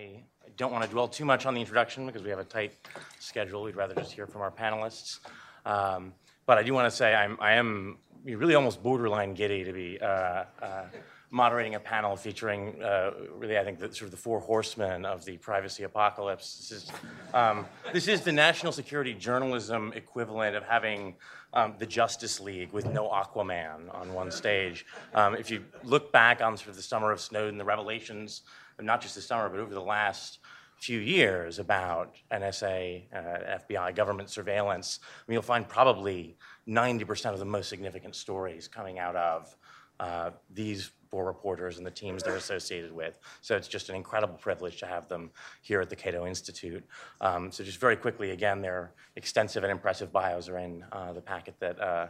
I don't want to dwell too much on the introduction because we have a tight schedule. We'd rather just hear from our panelists. Um, but I do want to say I'm, I am really almost borderline giddy to be uh, uh, moderating a panel featuring uh, really, I think, the, sort of the four horsemen of the privacy apocalypse. This is, um, this is the national security journalism equivalent of having um, the Justice League with no Aquaman on one stage. Um, if you look back on sort of the summer of Snowden, the revelations, not just this summer, but over the last few years about NSA, uh, FBI, government surveillance, I mean, you'll find probably 90% of the most significant stories coming out of uh, these four reporters and the teams they're associated with. So it's just an incredible privilege to have them here at the Cato Institute. Um, so just very quickly, again, their extensive and impressive bios are in uh, the packet that uh,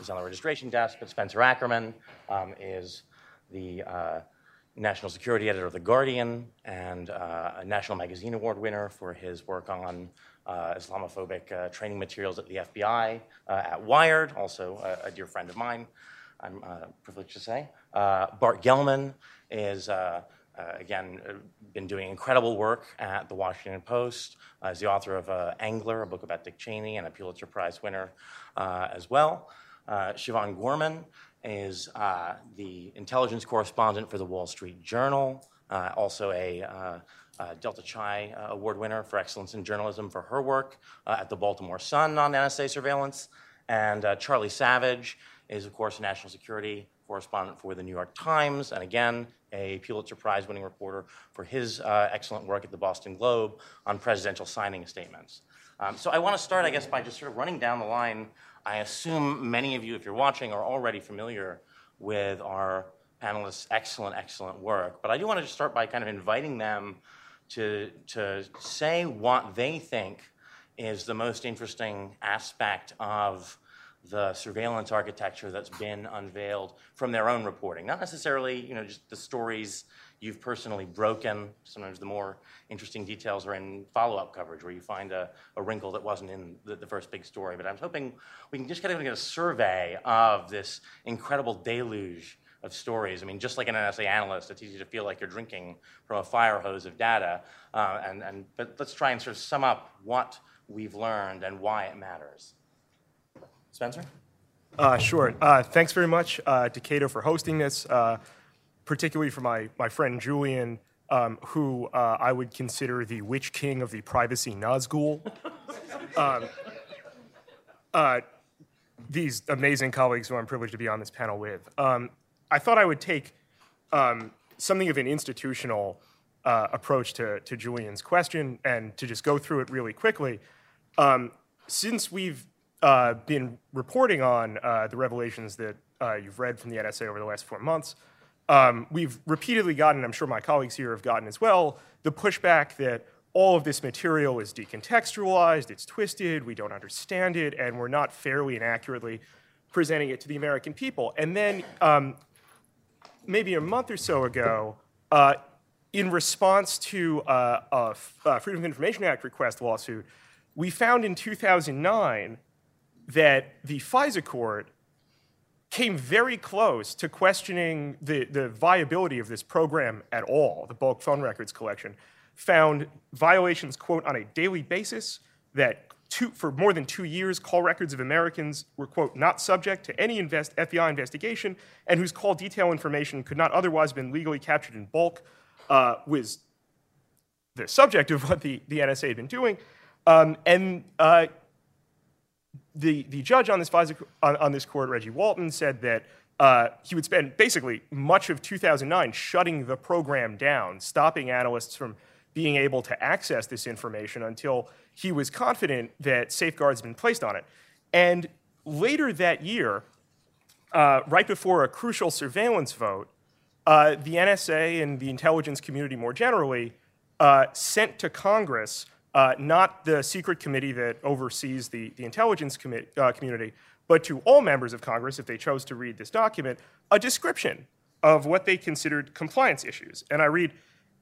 is on the registration desk. But Spencer Ackerman um, is the uh, national security editor of The Guardian and uh, a National Magazine Award winner for his work on uh, Islamophobic uh, training materials at the FBI, uh, at Wired, also a, a, dear friend of mine, I'm uh, privileged to say. Uh, Bart Gellman is, again, been doing incredible work at The Washington Post, is the author of Angler, a book about Dick Cheney, and a Pulitzer Prize winner as well. Siobhan Gorman is uh, the intelligence correspondent for the Wall Street Journal, uh, also a uh, uh Delta Chi uh, Award winner for excellence in journalism for her work uh, at the Baltimore Sun on NSA surveillance. And Charlie Savage is, of course, a national security correspondent for the New York Times, and again, a Pulitzer Prize winning reporter for his excellent work at the Boston Globe on presidential signing statements. Um, so I want to start, I guess, by just sort of running down the line I assume many of you, if you're watching, are already familiar with our panelists' excellent, excellent work. But I do want to just start by kind of inviting them to, to say what they think is the most interesting aspect of the surveillance architecture that's been unveiled from their own reporting. Not necessarily, you know, just the stories you've personally broken. Sometimes the more interesting details are in follow-up coverage where you find a, a wrinkle that wasn't in the, the, first big story. But I was hoping we can just kind of get a survey of this incredible deluge of stories. I mean, just like an NSA analyst, it's easy to feel like you're drinking from a fire hose of data. Uh, and, and, but let's try and sort of sum up what we've learned and why it matters. Spencer? Uh, sure. Uh, thanks very much uh, to Cato for hosting this. Particularly for my, my friend Julian, um, who uh, I would consider the witch king of the privacy Nazgul. um, uh, these amazing colleagues who I'm privileged to be on this panel with. Um, I thought I would take um, something of an institutional uh, approach to, to Julian's question and to just go through it really quickly. Um, since we've uh, been reporting on uh, the revelations that uh, you've read from the NSA over the last four months, um, we've repeatedly gotten, I'm sure my colleagues here have gotten as well, the pushback that all of this material is decontextualized, it's twisted, we don't understand it, and we're not fairly and accurately presenting it to the American people. And then um, maybe a month or so ago, uh, in response to uh, a, a Freedom of Information Act request lawsuit, we found in 2009 that the FISA court came very close to questioning the, the viability of this program at all, the bulk phone records collection, found violations, quote, on a daily basis that two, for more than two years, call records of Americans were, quote, not subject to any invest, FBI investigation and whose call detail information could not otherwise have been legally captured in bulk uh, was the subject of what the, the NSA had been doing. Um, and uh, the, the judge on this, on, on this court, Reggie Walton, said that uh, he would spend basically much of 2009 shutting the program down, stopping analysts from being able to access this information until he was confident that safeguards had been placed on it. And later that year, uh, right before a crucial surveillance vote, uh, the NSA and the intelligence community more generally uh, sent to Congress uh, not the secret committee that oversees the, the intelligence commi- uh, community, but to all members of Congress, if they chose to read this document, a description of what they considered compliance issues. And I read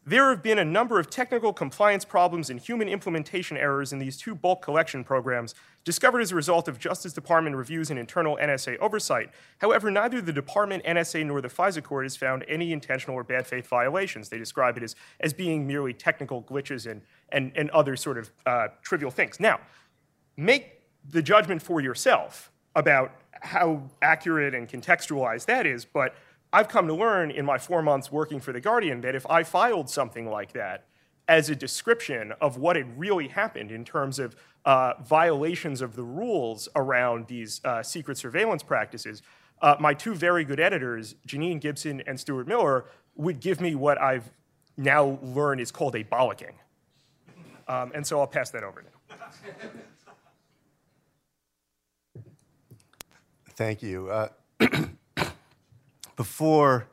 There have been a number of technical compliance problems and human implementation errors in these two bulk collection programs discovered as a result of Justice Department reviews and internal NSA oversight. However, neither the Department, NSA, nor the FISA court has found any intentional or bad faith violations. They describe it as, as being merely technical glitches and, and, and other sort of uh, trivial things. Now, make the judgment for yourself about how accurate and contextualized that is, but I've come to learn in my four months working for The Guardian that if I filed something like that as a description of what had really happened in terms of uh, violations of the rules around these uh, secret surveillance practices, uh, my two very good editors, Janine Gibson and Stuart Millar, would give me what I've now learned is called a bollocking. Um, and so I'll pass that over now. Thank you. Before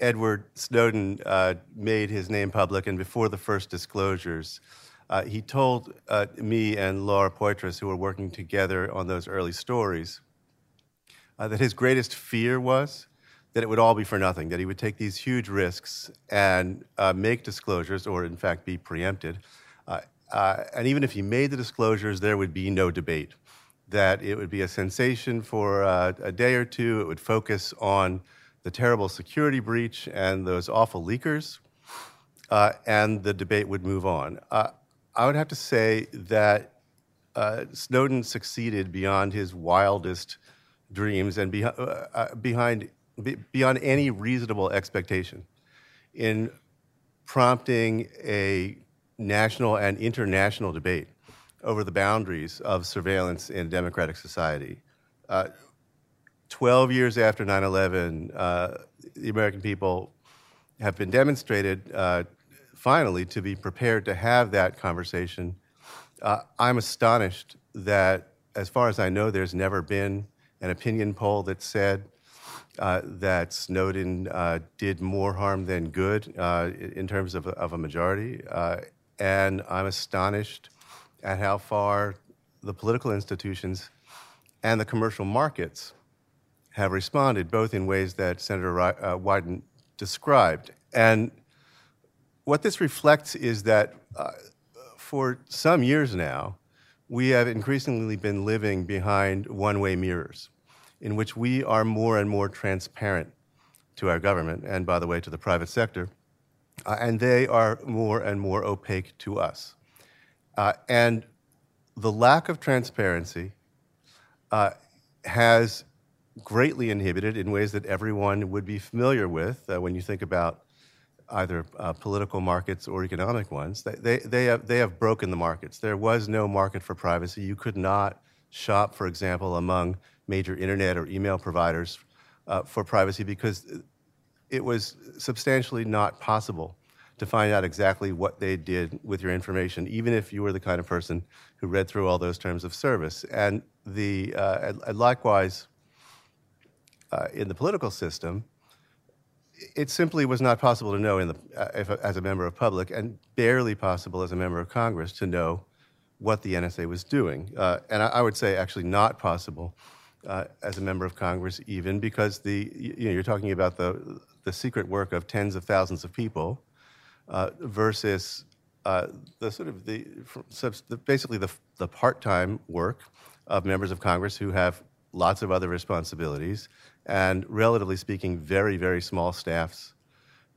Edward Snowden uh, made his name public and before the first disclosures, uh, he told uh, me and Laura Poitras, who were working together on those early stories, uh, that his greatest fear was that it would all be for nothing, that he would take these huge risks and uh, make disclosures, or in fact be preempted. Uh, and even if he made the disclosures, there would be no debate. That it would be a sensation for a day or two, it would focus on the terrible security breach and those awful leakers, uh, and the debate would move on. Uh, I would have to say that uh, Snowden succeeded beyond his wildest dreams and uh, uh, behind, beyond any reasonable expectation in prompting a national and international debate over the boundaries of surveillance in democratic society. Uh, 12 years after 9 11, uh, the American people have been demonstrated uh, finally to be prepared to have that conversation. Uh, I'm astonished that, as far as I know, there's never been an opinion poll that said uh, that Snowden uh, did more harm than good uh, in terms of, of a majority. and I'm astonished at how far the political institutions and the commercial markets have responded, both in ways that Senator uh, Wyden described. And what this reflects is that uh, for some years now, we have increasingly been living behind one way mirrors in which we are more and more transparent to our government and, by the way, to the private sector, uh, and they are more and more opaque to us. Uh, and the lack of transparency uh, has greatly inhibited in ways that everyone would be familiar with uh, when you think about either uh, political markets or economic ones. They, they, they, have, they have broken the markets. There was no market for privacy. You could not shop, for example, among major internet or email providers uh, for privacy because it was substantially not possible to find out exactly what they did with your information, even if you were the kind of person who read through all those terms of service. And the uh, and likewise, uh, in the political system, it simply was not possible to know, the, uh, if, as a member of public, and barely possible as a member of Congress to know what the NSA was doing. Uh, and I, I, would say actually not possible uh, as a member of Congress, even because the you know, you're talking about the the secret work of tens of thousands of people uh, versus uh, the sort of the, basically the the part-time work of members of Congress who have lots of other responsibilities and relatively speaking, very, very small staffs,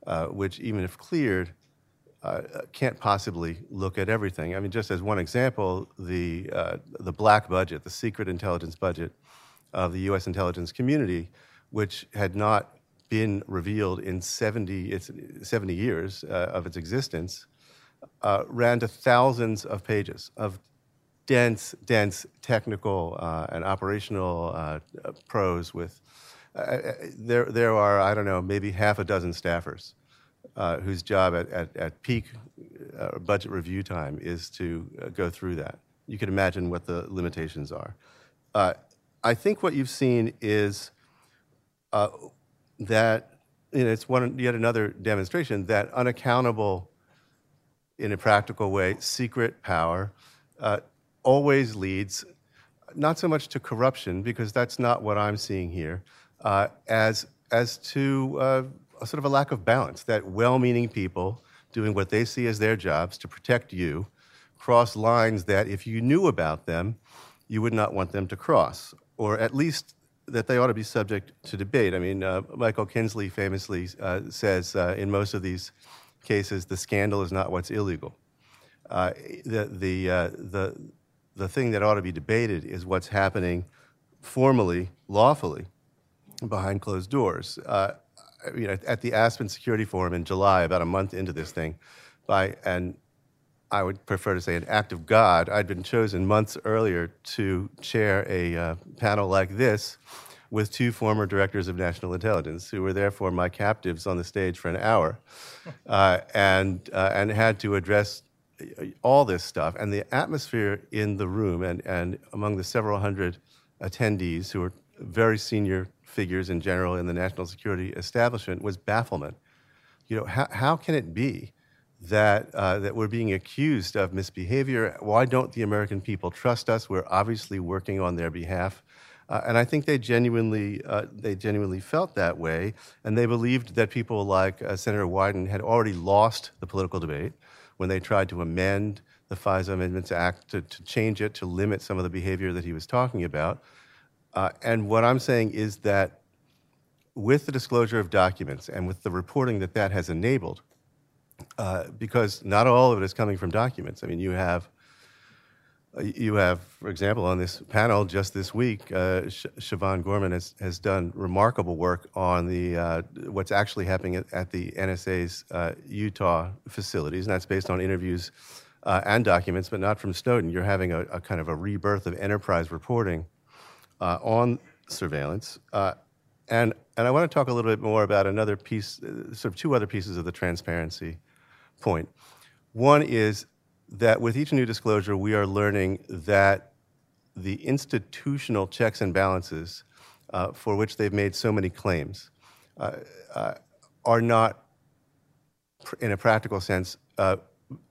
uh, which even if cleared, uh, can't possibly look at everything. I mean, just as one example, the, uh, the black budget, the secret intelligence budget of the U.S. intelligence community, which had not been revealed in 70, its, 70 years uh, of its existence, uh, ran to thousands of pages of dense, dense technical uh, and operational prose with uh, uh, there, there are, I don't know, maybe half a dozen staffers uh, whose job at, at, at peak uh, budget review time is to uh, go through that. You can imagine what the limitations are. Uh, I think what you've seen is that you know, it's one, yet another demonstration that unaccountable, in a practical way, secret power always leads not so much to corruption, because that's not what I'm seeing here, uh, as, as to uh, a sort of a lack of balance, that well meaning people doing what they see as their jobs to protect you cross lines that, if you knew about them, you would not want them to cross, or at least that they ought to be subject to debate. I mean, uh, Michael Kinsley famously uh, says uh, in most of these cases, the scandal is not what's illegal. Uh, the, the, uh, the, the thing that ought to be debated is what's happening formally, lawfully, behind closed doors. Uh, you know, at the Aspen Security Forum in July, about a month into this thing, by an I would prefer to say an act of God, I'd been chosen months earlier to chair a uh, panel like this with two former directors of national intelligence who were therefore my captives on the stage for an hour uh, and, uh, and had to address all this stuff. And the atmosphere in the room and, and among the several hundred attendees who were very senior figures in general in the national security establishment was bafflement. You know, how, how can it be? that, uh, that we're being accused of misbehavior. Why don't the American people trust us? We're obviously working on their behalf. Uh, and I think they genuinely, uh, they genuinely felt that way, and they believed that people like uh, Senator Wyden had already lost the political debate when they tried to amend the FISA Amendments Act to, to change it to limit some of the behavior that he was talking about. Uh, and what I'm saying is that with the disclosure of documents and with the reporting that that has enabled, uh, because not all of it is coming from documents. I mean, you have, you have, for example, on this panel just this week, uh, Sh- Siobhan Gorman has, has done remarkable work on the uh, what's actually happening at, at the NSA's uh, Utah facilities, and that's based on interviews uh, and documents, but not from Snowden. You're having a, a kind of a rebirth of enterprise reporting on surveillance. and, and I want to talk a little bit more about another piece, sort of two other pieces of the transparency point. One is that with each new disclosure, we are learning that the institutional checks and balances uh, for which they've made so many claims uh, uh, are not, in a practical sense, uh,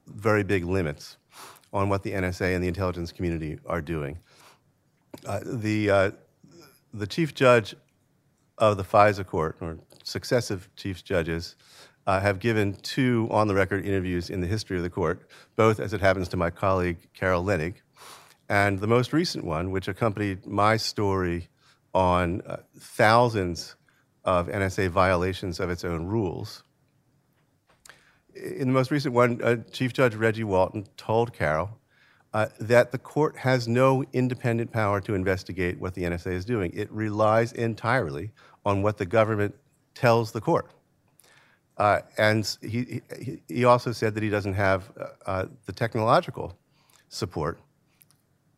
very big limits on what the NSA and the intelligence community are doing. Uh, the, uh, the chief judge of the FISA court, or successive chief judges, uh, have given two on the record interviews in the history of the court, both as it happens to my colleague Carol Leonnig. And the most recent one, which accompanied my story on uh, thousands of NSA violations of its own rules. In the most recent one, uh, Chief Judge Reggie Walton told Carol uh, that the court has no independent power to investigate what the NSA is doing. It relies entirely on what the government tells the court. Uh, and he, he, he, also said that he doesn't have uh, uh, the technological support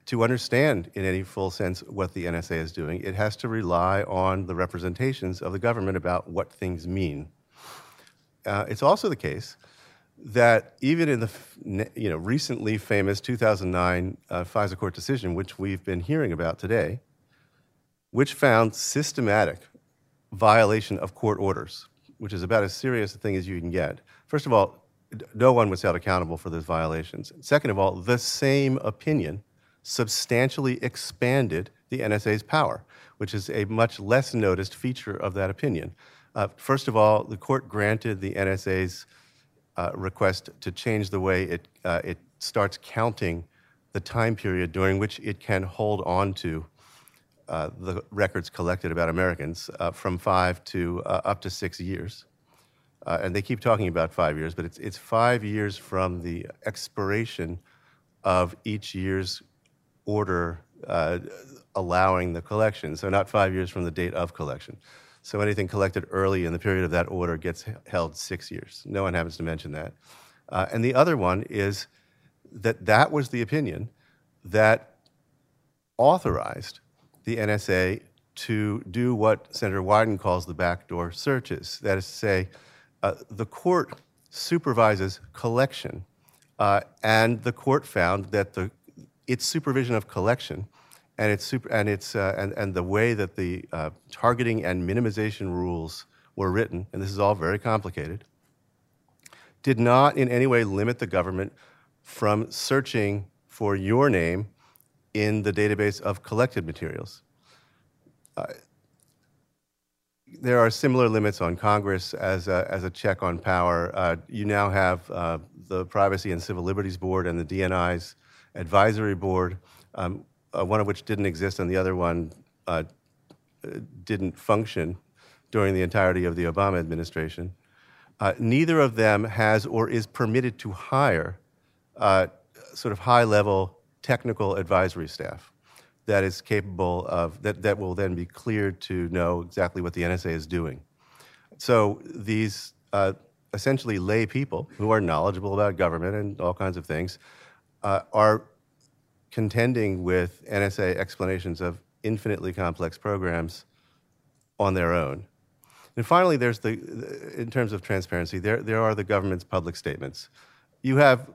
to understand in any full sense what the NSA is doing. It has to rely on the representations of the government about what things mean. Uh, it's also the case that even in the you know, recently famous 2009 uh, FISA court decision, which we've been hearing about today, which found systematic violation of court orders which is about as serious a thing as you can get. First of all, no one was held accountable for those violations. Second of all, the same opinion substantially expanded the NSA's power, which is a much less noticed feature of that opinion. Uh, first of all, the court granted the NSA's uh, request to change the way it, uh, it starts counting the time period during which it can hold on to uh, the records collected about Americans uh, from five to uh, up to six years. Uh, and they keep talking about five years, but it's, it's five years from the expiration of each year's order allowing the collection. So, not five years from the date of collection. So, anything collected early in the period of that order gets held six years. No one happens to mention that. and the other one is that that was the opinion that authorized the NSA to do what Senator Wyden calls the backdoor searches. That is to say, uh, the court supervises collection, uh, and the court found that the, its supervision of collection and its, super, and, its uh, and, and the way that the uh, targeting and minimization rules were written, and this is all very complicated, did not in any way limit the government from searching for your name in the database of collected materials. Uh, there are similar limits on Congress as a, as a check on power. Uh, you now have uh, the Privacy and Civil Liberties Board and the DNI's advisory board, um, uh, one of which didn't exist and the other one uh, didn't function during the entirety of the Obama administration. Uh, neither of them has or is permitted to hire uh, sort of high level technical advisory staff that is capable of, that, that will then be cleared to know exactly what the NSA is doing. So these uh, essentially lay people who are knowledgeable about government and all kinds of things uh, are contending with NSA explanations of infinitely complex programs on their own. And finally, there's the, in terms of transparency, there, there are the government's public statements. You have,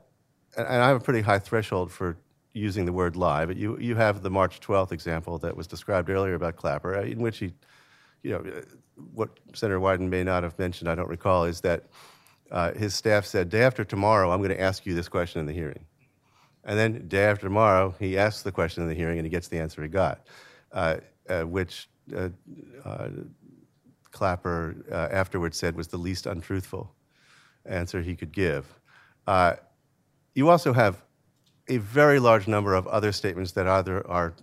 and I have a pretty high threshold for using the word lie, but you, you have the March 12th example that was described earlier about Clapper, uh, in which he, you know, what Senator Wyden may not have mentioned, I don't recall, is that uh, his staff said, day after tomorrow, I'm going to ask you this question in the hearing. And then day after tomorrow, he asks the question in the hearing and he gets the answer he got, uh, uh which uh, Clapper uh, afterwards said was the least untruthful answer he could give. Uh, you also have a very large number of other statements that either are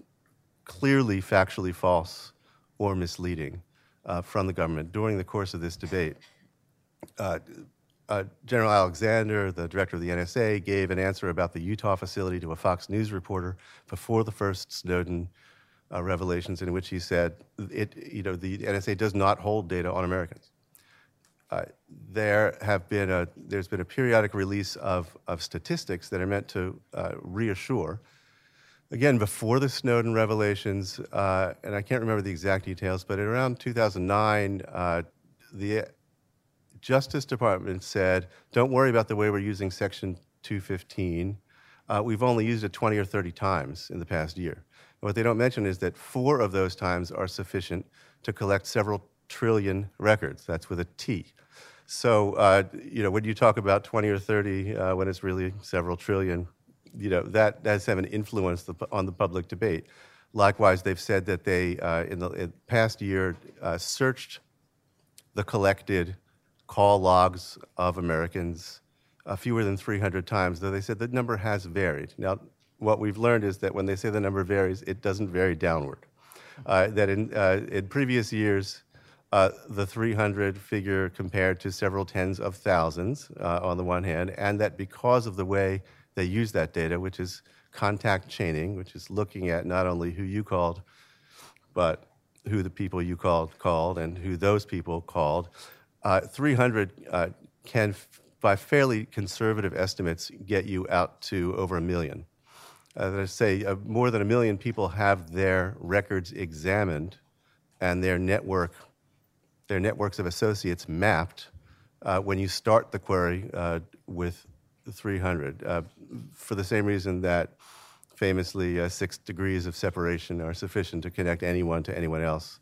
clearly factually false or misleading uh, from the government during the course of this debate. Uh, General Alexander, the director of the NSA, gave an answer about the Utah facility to a Fox News reporter before the first Snowden uh, revelations in which he said, it, you know, the NSA does not hold data on Americans. Uh, there have been a, there's been a periodic release of, of statistics that are meant to uh, reassure. Again, before the Snowden revelations, uh, and I can't remember the exact details, but around 2009, uh, the Justice Department said, don't worry about the way we're using Section 215. Uh, we've only used it 20 or 30 times in the past year. What they don't mention is that four of those times are sufficient to collect several trillion records. That's with a T. So, uh, you know, when you talk about 20 or 30, uh, when it's really several trillion, you know, that does have an influence on the public debate. Likewise, they've said that they, uh, in the past year, uh, searched the collected call logs of Americans uh, fewer than 300 times, though they said the number has varied. Now, what we've learned is that when they say the number varies, it doesn't vary downward. Uh, that in, uh, in previous years, uh, the 300 figure compared to several tens of thousands uh, on the one hand, and that because of the way they use that data, which is contact chaining, which is looking at not only who you called, but who the people you called called and who those people called, uh, 300 uh, can, by fairly conservative estimates, get you out to over a million uh, that I say uh, more than a million people have their records examined and their network, their networks of associates mapped uh, when you start the query uh, with 300. Uh, for the same reason that famously six degrees of separation are sufficient to connect anyone to anyone else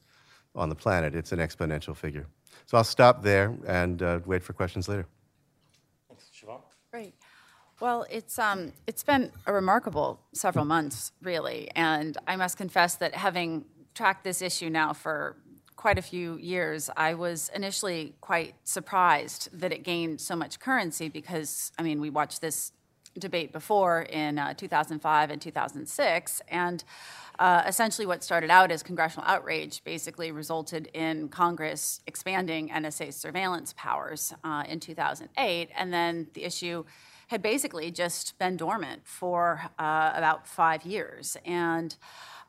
on the planet. It's an exponential figure. So I'll stop there and wait for questions later. Thanks. Siobhan? Great. Well, it's um, it's been a remarkable several months, really, and I must confess that having tracked this issue now for quite a few years, I was initially quite surprised that it gained so much currency because, I mean, we watched this debate before in uh, 2005 and 2006, and uh, essentially what started out as congressional outrage basically resulted in Congress expanding NSA surveillance powers uh, in 2008, and then the issue had basically just been dormant for uh, about five years. And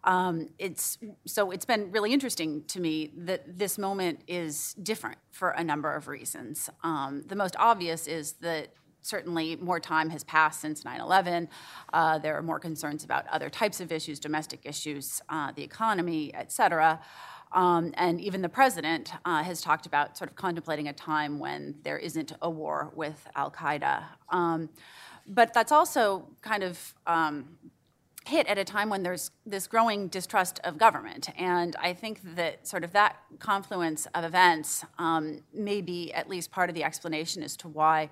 um, it's so it's been really interesting to me that this moment is different for a number of reasons. Um, the most obvious is that certainly more time has passed since 9 11. Uh, there are more concerns about other types of issues, domestic issues, uh, the economy, et cetera. Um, and even the president uh, has talked about sort of contemplating a time when there isn't a war with Al Qaeda. Um, but that's also kind of um, hit at a time when there's this growing distrust of government. And I think that sort of that confluence of events um, may be at least part of the explanation as to why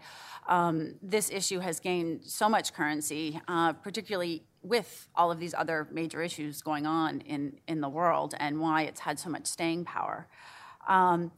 um, this issue has gained so much currency, uh, particularly with all of these other major issues going on in, in the world, and why it's had so much staying power. Um,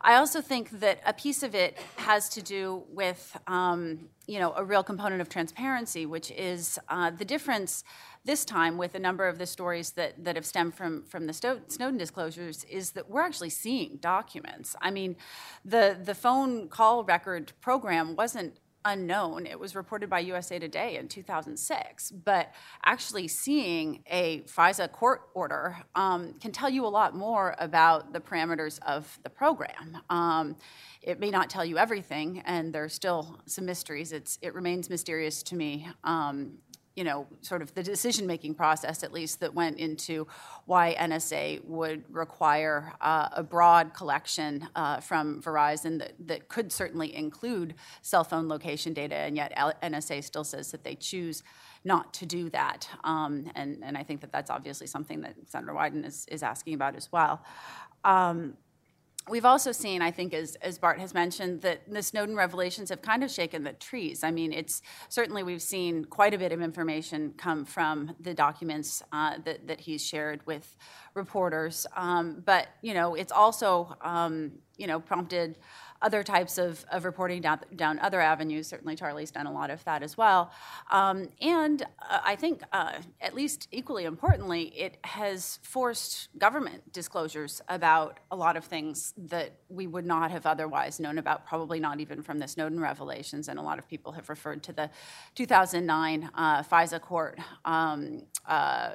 I also think that a piece of it has to do with, um, you know, a real component of transparency, which is uh, the difference this time with a number of the stories that, that have stemmed from, from the Snowden disclosures is that we're actually seeing documents. I mean, the, the phone call record program wasn't unknown. It was reported by USA Today in 2006. But actually seeing a FISA court order um, can tell you a lot more about the parameters of the program. Um, it may not tell you everything, and there's still some mysteries. It's, it remains mysterious to me um, you know, sort of the decision-making process, at least, that went into why NSA would require uh, a broad collection uh, from Verizon that, that could certainly include cell phone location data, and yet NSA still says that they choose not to do that. Um, and, and I think that that's obviously something that Senator Wyden is, is asking about as well. Um, We've also seen, I think, as, as Bart has mentioned, that the Snowden revelations have kind of shaken the trees. I mean, it's certainly we've seen quite a bit of information come from the documents uh, that, that he's shared with reporters. Um, but, you know, it's also, um, you know, prompted other types of, of reporting down, down other avenues. Certainly, Charlie's done a lot of that as well. Um, and uh, I think, uh, at least equally importantly, it has forced government disclosures about a lot of things that we would not have otherwise known about, probably not even from the Snowden revelations. And a lot of people have referred to the 2009 uh, FISA court um, uh,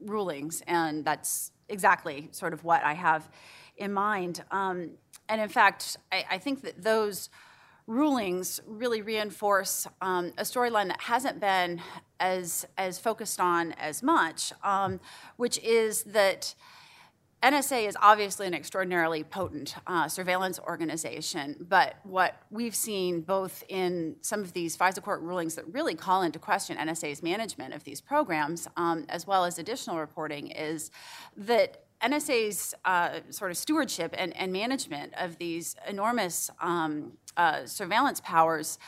rulings, and that's exactly sort of what I have in mind. Um, and in fact, I, I, think that those rulings really reinforce um, a storyline that hasn't been as as focused on as much, um, which is that. NSA is obviously an extraordinarily potent uh, surveillance organization, but what we've seen both in some of these FISA court rulings that really call into question NSA's management of these programs, um, as well as additional reporting, is that NSA's uh, sort of stewardship and, and, management of these enormous um, uh, surveillance powers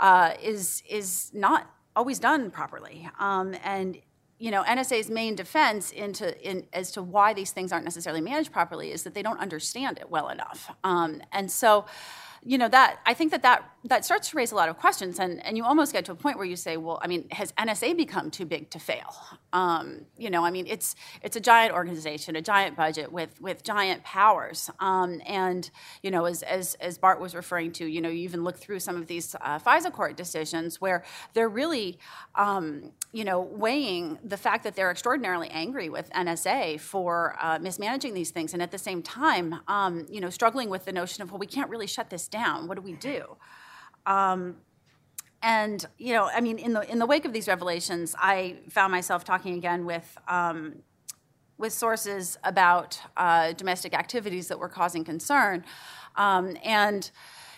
uh, is is not always done properly. Um, and you know, NSA's main defense into in, as to why these things aren't necessarily managed properly is that they don't understand it well enough. Um, and so you know that i think that that, that starts to raise a lot of questions and, and you almost get to a point where you say well i mean has nsa become too big to fail? Um, you know i mean it's it's a giant organization a giant budget with with giant powers. Um, and you know as, as as bart was referring to you know you even look through some of these uh, fisa court decisions where they're really um, you know weighing the fact that they're extraordinarily angry with nsa for uh, mismanaging these things and at the same time um, you know struggling with the notion of well we can't really shut this down. What do we do? Um, and you know, I mean, in the in the wake of these revelations, I found myself talking again with um, with sources about uh, domestic activities that were causing concern, um, and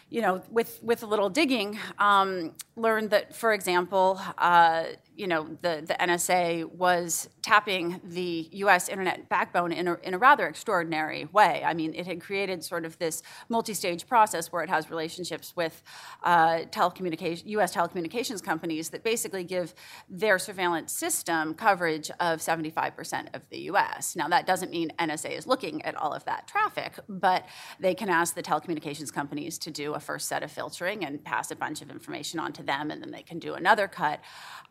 you know, with with a little digging, um, learned that, for example, uh, you know, the, the NSA was tapping the U.S. internet backbone in a, in a rather extraordinary way. I mean, it had created sort of this multi-stage process where it has relationships with uh, telecommunication, U.S. telecommunications companies that basically give their surveillance system coverage of 75% of the U.S. Now, that doesn't mean NSA is looking at all of that traffic, but they can ask the telecommunications companies to do a first set of filtering and pass a bunch of information on to them, and then they can do another cut.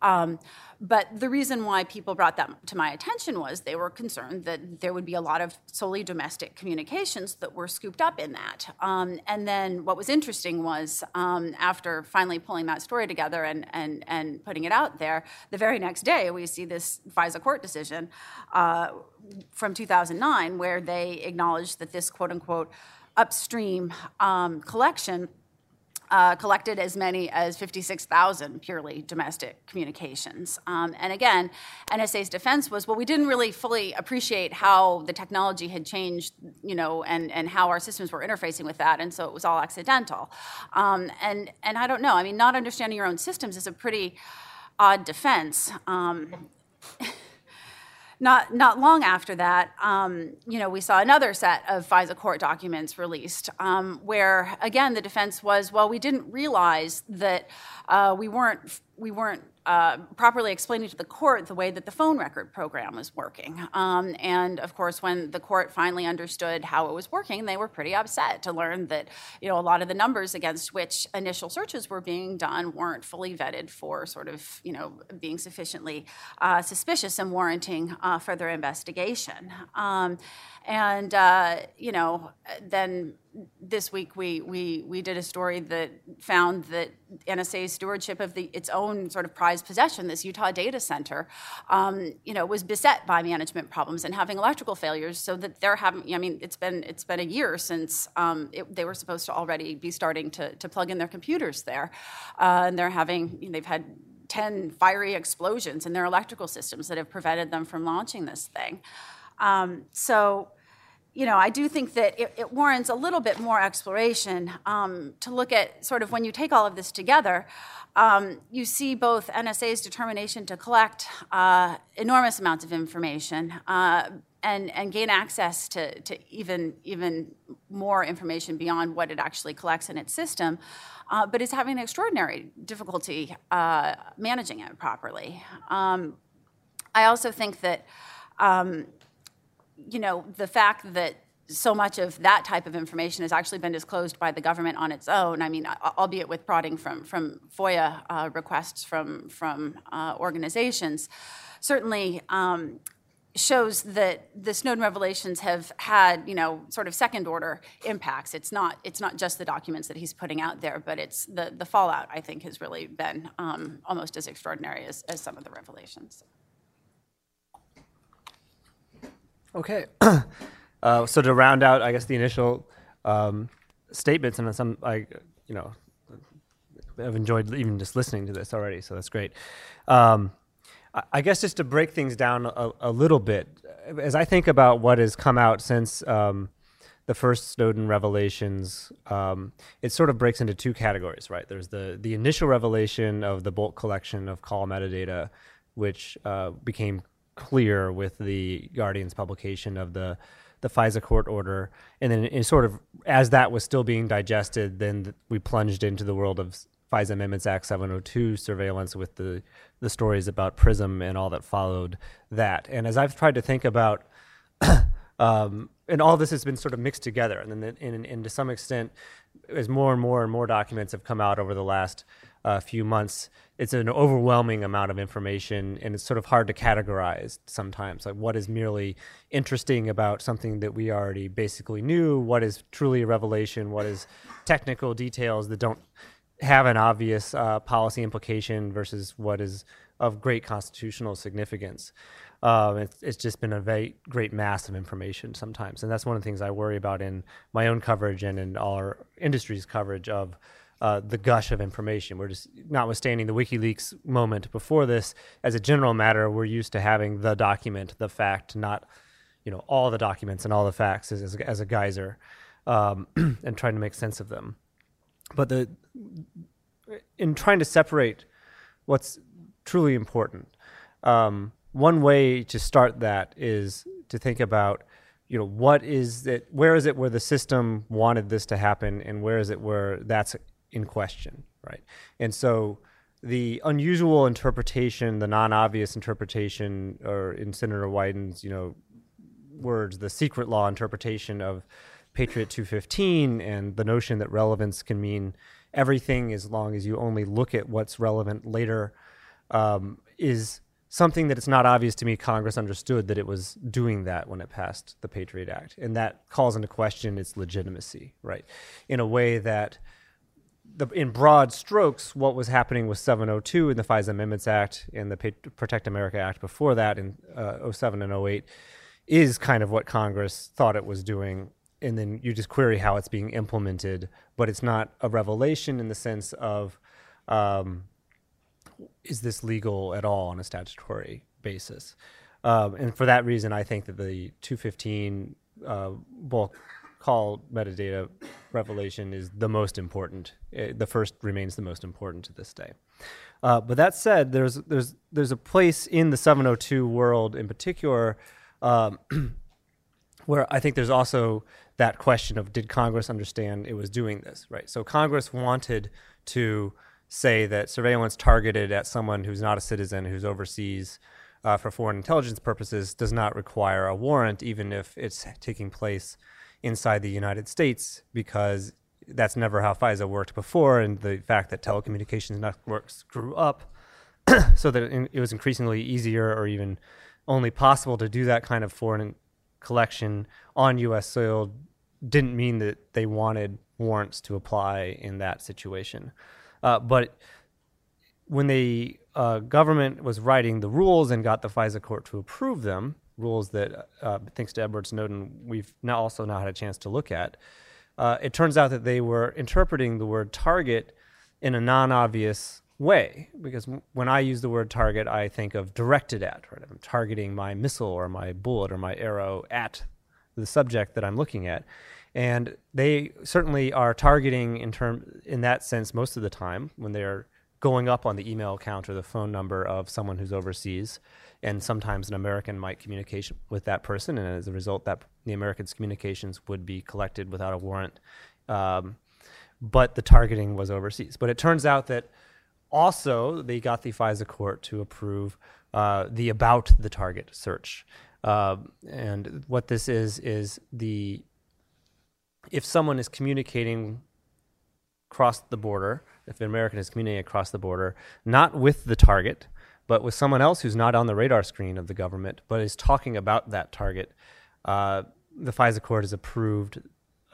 Um, but the reason why people brought that to my attention was they were concerned that there would be a lot of solely domestic communications that were scooped up in that. Um, and then what was interesting was um, after finally pulling that story together and, and, and putting it out there, the very next day we see this FISA court decision uh, from 2009 where they acknowledged that this quote unquote upstream um, collection uh, collected as many as 56,000 purely domestic communications. Um, and again, NSA's defense was, well, we didn't really fully appreciate how the technology had changed, you know, and, and how our systems were interfacing with that, and so it was all accidental. Um, and, and I don't know, I mean, not understanding your own systems is a pretty odd defense. Um, not not long after that, um, you know, we saw another set of FISA court documents released, um, where again the defense was, well, we didn't realize that uh, we weren't we weren't uh, properly explaining to the court the way that the phone record program was working. Um, and of course, when the court finally understood how it was working, they were pretty upset to learn that you know a lot of the numbers against which initial searches were being done weren't fully vetted for sort of you know being sufficiently uh, suspicious and warranting uh, further investigation. Um, and uh, you know, then this week we, we we did a story that found that NSA's stewardship of the its own sort of prized possession, this Utah data center, um, you know, was beset by management problems and having electrical failures. So that they're having, I mean, it's been it's been a year since um, it, they were supposed to already be starting to to plug in their computers there, uh, and they're having you know, they've had 10 fiery explosions in their electrical systems that have prevented them from launching this thing. Um, so, you know, I do think that it, it warrants a little bit more exploration um, to look at sort of when you take all of this together. Um, you see both NSA's determination to collect uh, enormous amounts of information uh, and, and gain access to, to even, even more information beyond what it actually collects in its system, uh, but is having extraordinary difficulty uh, managing it properly. Um, I also think that um, you know, the fact that so much of that type of information has actually been disclosed by the government on its own. I mean, albeit with prodding from from FOIA uh, requests from from uh, organizations, certainly. Um, shows that the Snowden revelations have had, you know, sort of second order impacts. It's not it's not just the documents that he's putting out there, but it's the the fallout. I think has really been um, almost as extraordinary as, as some of the revelations. Okay. uh, so to round out, I guess the initial um, statements, and some I, you know, I've enjoyed even just listening to this already, so that's great. Um, I, I guess just to break things down a, a, little bit, as I think about what has come out since um, the first Snowden revelations, um, it sort of breaks into two categories, right? There's the the initial revelation of the bulk collection of call metadata, which uh, became clear with the Guardian's publication of the the FISA court order, and then sort of as that was still being digested, then we plunged into the world of FISA Amendments Act 702 surveillance with the the stories about Prism and all that followed that. And as I've tried to think about, um, and all this has been sort of mixed together, and then and, and to some extent, as more and more and more documents have come out over the last uh, few months, it's an overwhelming amount of information and it's sort of hard to categorize sometimes like what is merely interesting about something that we already basically knew what is truly a revelation what is technical details that don't have an obvious uh, policy implication versus what is of great constitutional significance. Um, it's, it's just been a very great mass of information sometimes and that's one of the things i worry about in my own coverage and in our industry's coverage of uh, the gush of information. We're just, notwithstanding the WikiLeaks moment before this, as a general matter, we're used to having the document, the fact, not you know all the documents and all the facts as, as, as a geyser, um, and trying to make sense of them. But the in trying to separate what's truly important, um, one way to start that is to think about you know what is it where is it where the system wanted this to happen and where is it where that's in question, right? And so the unusual interpretation, the non-obvious interpretation, or in Senator Wyden's, you know, words, the secret law interpretation of Patriot 215 and the notion that relevance can mean everything as long as you only look at what's relevant later um, is something that it's not obvious to me Congress understood that it was doing that when it passed the Patriot Act. And that calls into question its legitimacy, right? In a way that the, in broad strokes, what was happening with 702 in the FISA Amendments Act and the Protect America Act before that in uh, 07 and 08 is kind of what Congress thought it was doing. And then you just query how it's being implemented, but it's not a revelation in the sense of um, is this legal at all on a statutory basis? Um, and for that reason, I think that the 215 uh, bulk call metadata revelation is the most important. It, uh, the first remains the most important to this day. Uh, but that said, there's there's there's a place in the 702 world in particular um, where I think there's also that question of did Congress understand it was doing this right? So Congress wanted to say that surveillance targeted at someone who's not a citizen, who's overseas uh, for foreign intelligence purposes, does not require a warrant, even if it's taking place inside the United States, because that's never how FISA worked before, and the fact that telecommunications networks grew up so that it was increasingly easier or even only possible to do that kind of foreign collection on U.S. soil didn't mean that they wanted warrants to apply in that situation. Uh, but when the uh, government was writing the rules and got the FISA court to approve them, rules that, uh, thanks to Edward Snowden, we've now also now had a chance to look at, uh, it turns out that they were interpreting the word target in a non-obvious way. Because when I use the word target, I think of directed at, right? I'm targeting my missile or my bullet or my arrow at the subject that I'm looking at. And they certainly are targeting in term in that sense most of the time when they're going up on the email account or the phone number of someone who's overseas. And sometimes an American might communicate with that person, and as a result, that the American's communications would be collected without a warrant. Um, but the targeting was overseas. But it turns out that also they got the FISA court to approve uh, the about the target search. Um, and what this is is the if someone is communicating across the border, if an American is communicating across the border, not with the target, but with someone else who's not on the radar screen of the government, but is talking about that target, uh, the FISA court has approved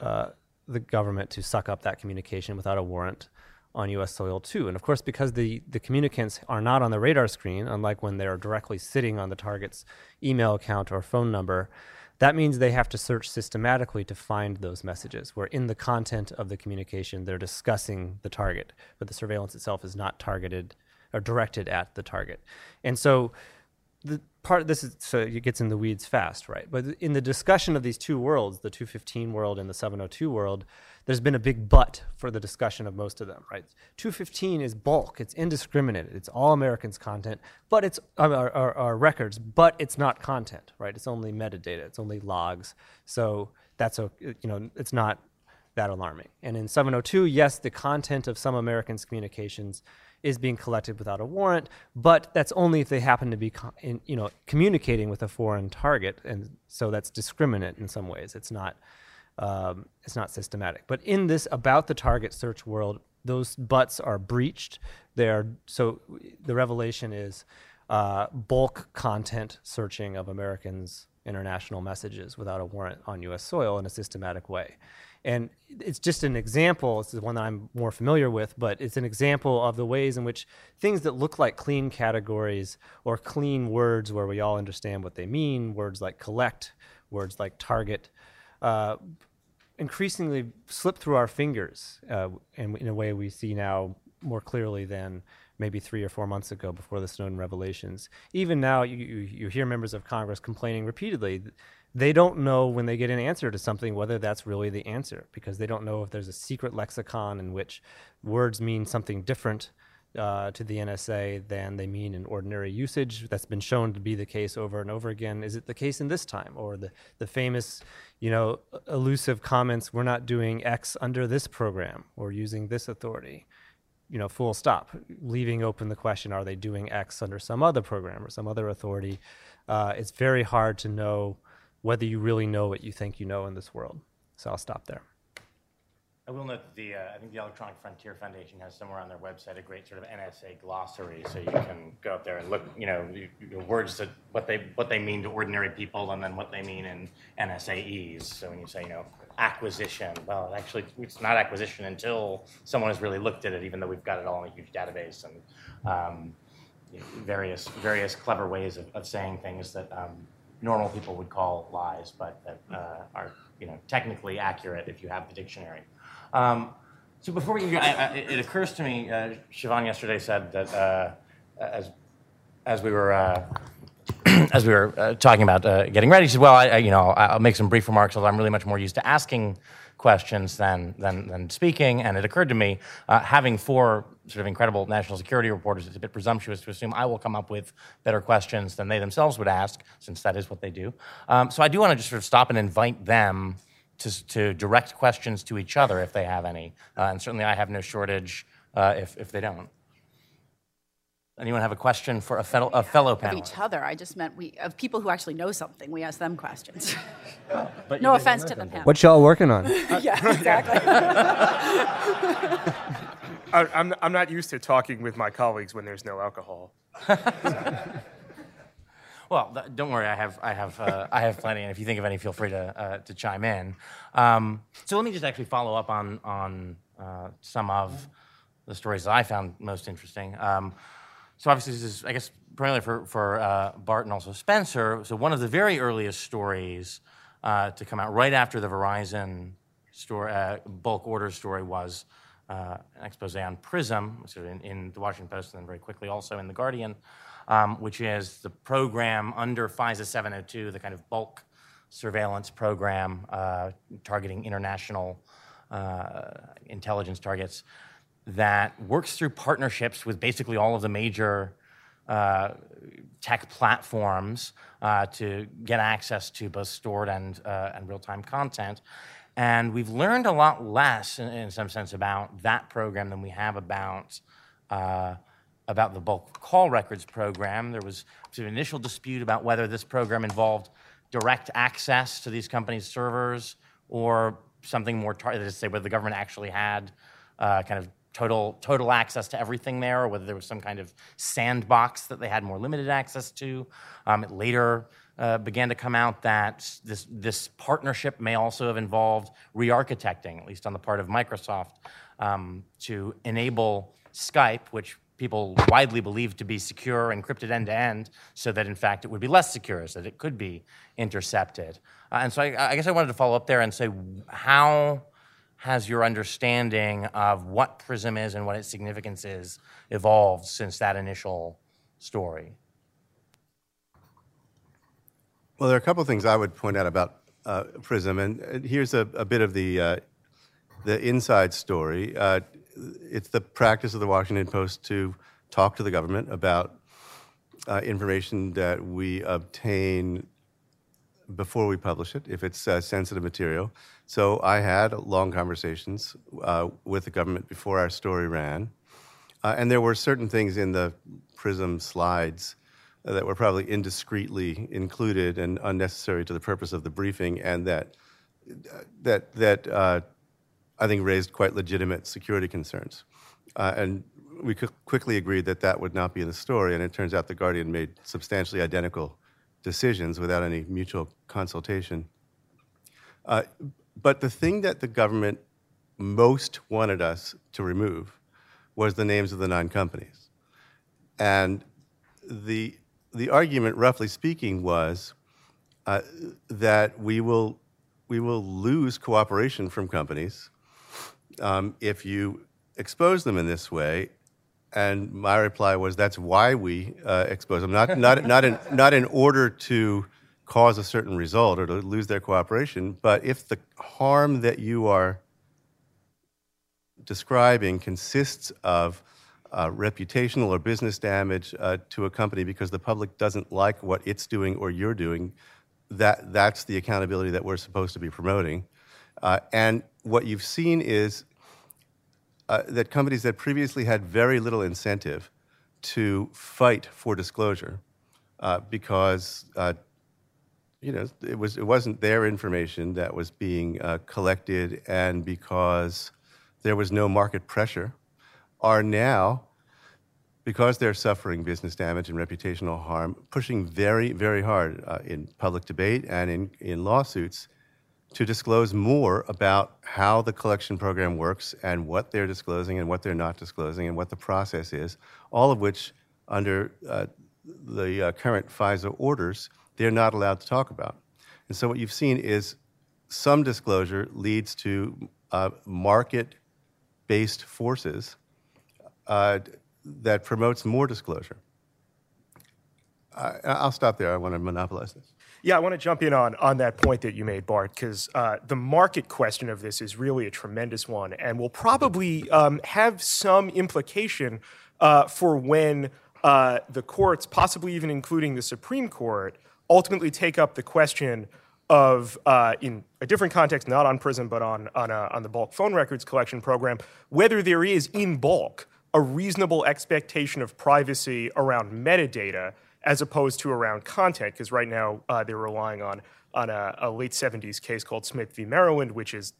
uh, the government to suck up that communication without a warrant on U.S. soil too. And of course, because the, the communicants are not on the radar screen, unlike when they're directly sitting on the target's email account or phone number, that means they have to search systematically to find those messages, where in the content of the communication, they're discussing the target, but the surveillance itself is not targeted or directed at the target. And so the part this is so it gets in the weeds fast, right? But in the discussion of these two worlds, the 215 world and the 702 world, there's been a big but for the discussion of most of them, right? 215 is bulk, it's indiscriminate, it's all Americans content, but it's our, our, our records, but it's not content, right? It's only metadata, it's only logs. So that's a you know it's not that alarming. And in 702, yes, the content of some Americans' communications is being collected without a warrant, but that's only if they happen to be, in, you know, communicating with a foreign target, and so that's discriminate in some ways. It's not, um, it's not systematic. But in this about the target search world, those buts are breached. They are so the revelation is uh, bulk content searching of Americans' international messages without a warrant on U.S. soil in a systematic way. And it's just an example, it's the one that I'm more familiar with, but it's an example of the ways in which things that look like clean categories or clean words where we all understand what they mean, words like collect, words like target, uh, increasingly slip through our fingers uh, in, in a way we see now more clearly than maybe three or four months ago before the Snowden revelations. Even now, you, you, you hear members of Congress complaining repeatedly. They don't know when they get an answer to something whether that's really the answer because they don't know if there's a secret lexicon in which words mean something different uh, to the NSA than they mean in ordinary usage. That's been shown to be the case over and over again. Is it the case in this time? Or the, the famous, you know, elusive comments, we're not doing X under this program or using this authority. You know, full stop, leaving open the question, are they doing X under some other program or some other authority? Uh, it's very hard to know whether you really know what you think you know in this world. So I'll stop there. I will note that the, uh, I think the Electronic Frontier Foundation has somewhere on their website a great sort of NSA glossary, so you can go up there and look, you know, you, you words that what they what they mean to ordinary people, and then what they mean in NSA-ese. So when you say, you know, acquisition, well, actually, it's not acquisition until someone has really looked at it, even though we've got it all in a huge database and um, you know, various various clever ways of, of saying things that um, normal people would call lies, but that uh, are you know technically accurate if you have the dictionary. Um, so before we, I, I, it occurs to me, uh, Siobhan yesterday said that uh, as as we were uh, as we were uh, talking about uh, getting ready, she said, "Well, I, I, you know, I'll make some brief remarks. I'm really much more used to asking questions than than, than speaking." And it occurred to me, uh, having four sort of incredible national security reporters, it's a bit presumptuous to assume I will come up with better questions than they themselves would ask, since that is what they do. Um, so I do want to just sort of stop and invite them to, to direct questions to each other if they have any. Uh, and certainly I have no shortage uh, if, if they don't. Anyone have a question for a fellow, a fellow Of each other, I just meant we, of people who actually know something, we ask them questions. But No offense to the panel. What y'all working on? Yeah, exactly. I, I'm, I'm not used to talking with my colleagues when there's no alcohol. Well, don't worry. I have, I have, uh, I have plenty. And if you think of any, feel free to, uh, to chime in. Um, so let me just actually follow up on, on uh, some of the stories that I found most interesting. Um, so obviously, this is, I guess, primarily for, for uh, Bart and also Spencer. So one of the very earliest stories uh, to come out right after the Verizon store, uh, bulk order story was uh, an expose on PRISM, sort of in, in the Washington Post, and then very quickly also in the Guardian, um, which is the program under FISA 702, the kind of bulk surveillance program uh, targeting international uh, intelligence targets that works through partnerships with basically all of the major uh, tech platforms uh, to get access to both stored and, uh, and real time content. And we've learned a lot less, in, in some sense, about that program than we have about. Uh, about the bulk call records program. There was an initial dispute about whether this program involved direct access to these companies' servers or something more to say whether the government actually had uh, kind of total total access to everything there, or whether there was some kind of sandbox that they had more limited access to. Um, it later uh, began to come out that this this partnership may also have involved re-architecting, at least on the part of Microsoft, um, to enable Skype, which people widely believe to be secure, encrypted end to end, so that in fact it would be less secure, so that it could be intercepted. Uh, and so I, I guess I wanted to follow up there and say, how has your understanding of what PRISM is and what its significance is evolved since that initial story? Well, there are a couple of things I would point out about uh, Prism, and uh, here's a, a bit of the uh, the inside story. Uh, it's the practice of the Washington Post to talk to the government about uh, information that we obtain before we publish it, if it's uh, sensitive material. So I had long conversations with the government before our story ran, and there were certain things in the Prism slides that were probably indiscreetly included and unnecessary to the purpose of the briefing, and that that that uh, I think raised quite legitimate security concerns. Uh, and we qu- quickly agreed that that would not be in the story, and it turns out the Guardian made substantially identical decisions without any mutual consultation. Uh, but the thing that the government most wanted us to remove was the names of the nine companies. And the, the argument, roughly speaking, was uh, that we will, we will lose cooperation from companies um, if you expose them in this way. And my reply was, that's why we uh, expose them, not, not, not, in, not in order to cause a certain result or to lose their cooperation, but if the harm that you are describing consists of uh, reputational or business damage uh, to a company because the public doesn't like what it's doing or you're doing, that, that's the accountability that we're supposed to be promoting. Uh, and what you've seen is uh, that companies that previously had very little incentive to fight for disclosure uh, because uh, you know it was it wasn't their information that was being collected and because there was no market pressure are now because they're suffering business damage and reputational harm pushing very very hard uh, in public debate and in, in lawsuits to disclose more about how the collection program works and what they're disclosing and what they're not disclosing and what the process is, all of which, under uh, the uh, current FISA orders, they're not allowed to talk about. And so, what you've seen is some disclosure leads to uh, market based forces uh, that promotes more disclosure. I, I'll stop there. I want to monopolize this. Yeah, I want to jump in on, on that point that you made, Bart, because uh, the market question of this is really a tremendous one and will probably um, have some implication uh, for when uh, the courts, possibly even including the Supreme Court, ultimately take up the question of, uh, in a different context, not on Prism, but on, on, a, on the bulk phone records collection program, whether there is in bulk a reasonable expectation of privacy around metadata as opposed to around content, because right now uh, they're relying on, on a, a late 70s case called Smith v. Maryland, which is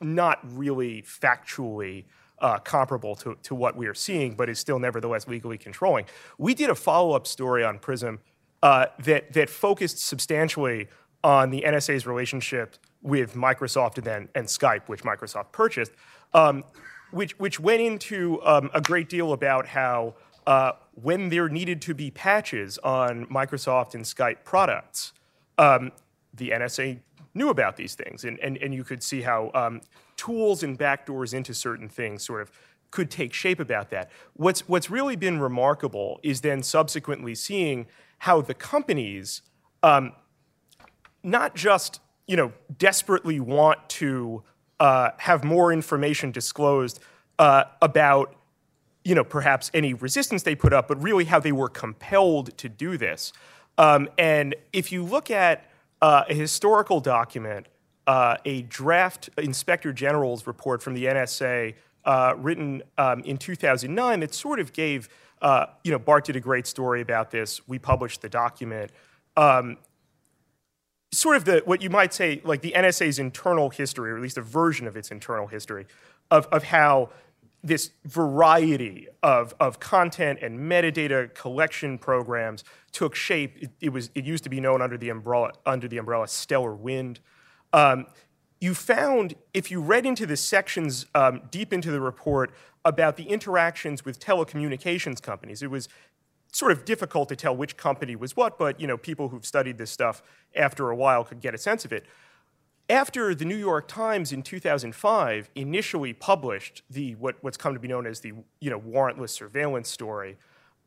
not really factually uh, comparable to, to what we are seeing, but is still nevertheless legally controlling. We did a follow up story on Prism uh, that, that focused substantially on the NSA's relationship with Microsoft and then and Skype, which Microsoft purchased, um, which, which went into um, a great deal about how uh, when there needed to be patches on Microsoft and Skype products, um, the NSA knew about these things, and, and, and you could see how um, tools and backdoors into certain things sort of could take shape about that. What's, what's really been remarkable is then subsequently seeing how the companies um, not just you know desperately want to uh, have more information disclosed uh, about you know perhaps any resistance they put up, but really how they were compelled to do this. Um, and if you look at uh, a historical document, uh, a draft inspector general's report from the NSA uh, written um, in 2009 that sort of gave, you know, Bart did a great story about this. We published the document. Um, sort of the what you might say like the NSA's internal history, or at least a version of its internal history, of, of how this variety of, of content and metadata collection programs took shape. It, it, was it used to be known under the umbrella under the umbrella Stellar Wind. Um, you found if you read into the sections um, deep into the report about the interactions with telecommunications companies, it was sort of difficult to tell which company was what, but you know people who've studied this stuff after a while could get a sense of it after the New York Times in 2005 initially published the what, what's come to be known as the you know warrantless surveillance story,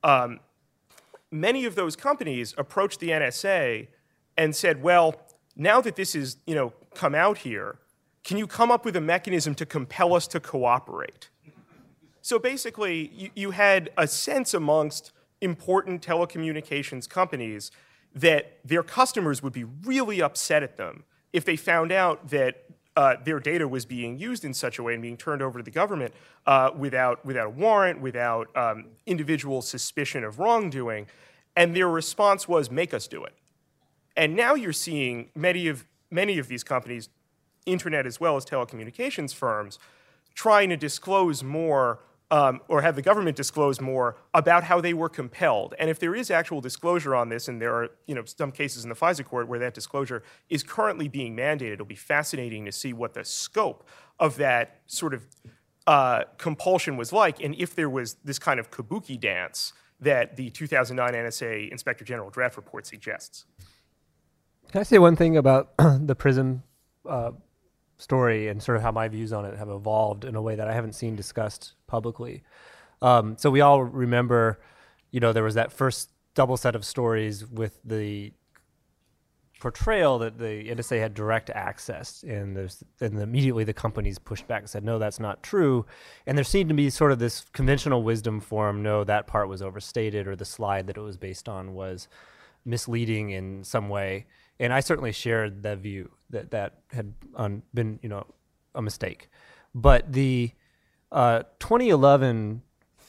um, many of those companies approached the NSA and said, "Well, now that this is you know come out here, can you come up with a mechanism to compel us to cooperate?" So basically, you, you had a sense amongst important telecommunications companies that their customers would be really upset at them if they found out that uh, their data was being used in such a way and being turned over to the government uh, without, without a warrant, without um, individual suspicion of wrongdoing, and their response was, make us do it. And now you're seeing many of, many of these companies, internet as well as telecommunications firms, trying to disclose more um, or have the government disclose more about how they were compelled. And if there is actual disclosure on this, and there are you know some cases in the FISA court where that disclosure is currently being mandated, it'll be fascinating to see what the scope of that sort of uh, compulsion was like, and if there was this kind of kabuki dance that the 2009 NSA Inspector General draft report suggests. Can I say one thing about the PRISM uh, story and sort of how my views on it have evolved in a way that I haven't seen discussed publicly. Um, so we all remember, you know, there was that first double set of stories with the portrayal that the NSA had direct access, and there's and immediately the companies pushed back and said, no, that's not true. And there seemed to be sort of this conventional wisdom form, no, that part was overstated, or the slide that it was based on was misleading in some way and I certainly shared that view that that had been you know a mistake. But the uh, 2011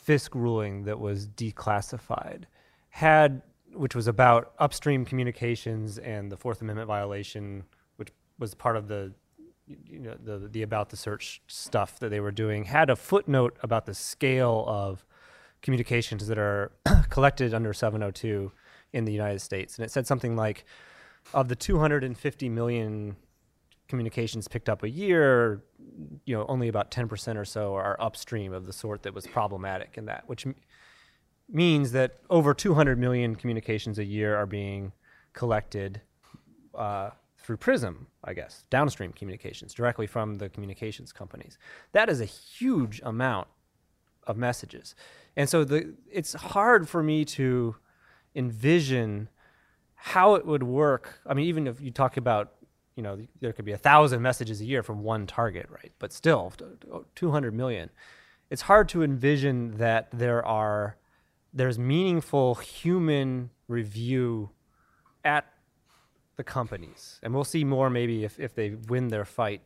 FISC ruling that was declassified had, which was about upstream communications and the Fourth Amendment violation, which was part of the you know the the about the search stuff that they were doing, had a footnote about the scale of communications that are collected under 702 in the United States, and it said something like of the 250 million communications picked up a year, you know, only about 10% or so are upstream of the sort that was problematic in that, which m- means that over 200 million communications a year are being collected uh, through Prism, I guess, downstream communications directly from the communications companies. That is a huge amount of messages. And so the, it's hard for me to envision how it would work. I mean, even if you talk about, you know, there could be a thousand messages a year from one target, right? But still, 200 million. It's hard to envision that there are there's meaningful human review at the companies, and we'll see more maybe if, if they win their fight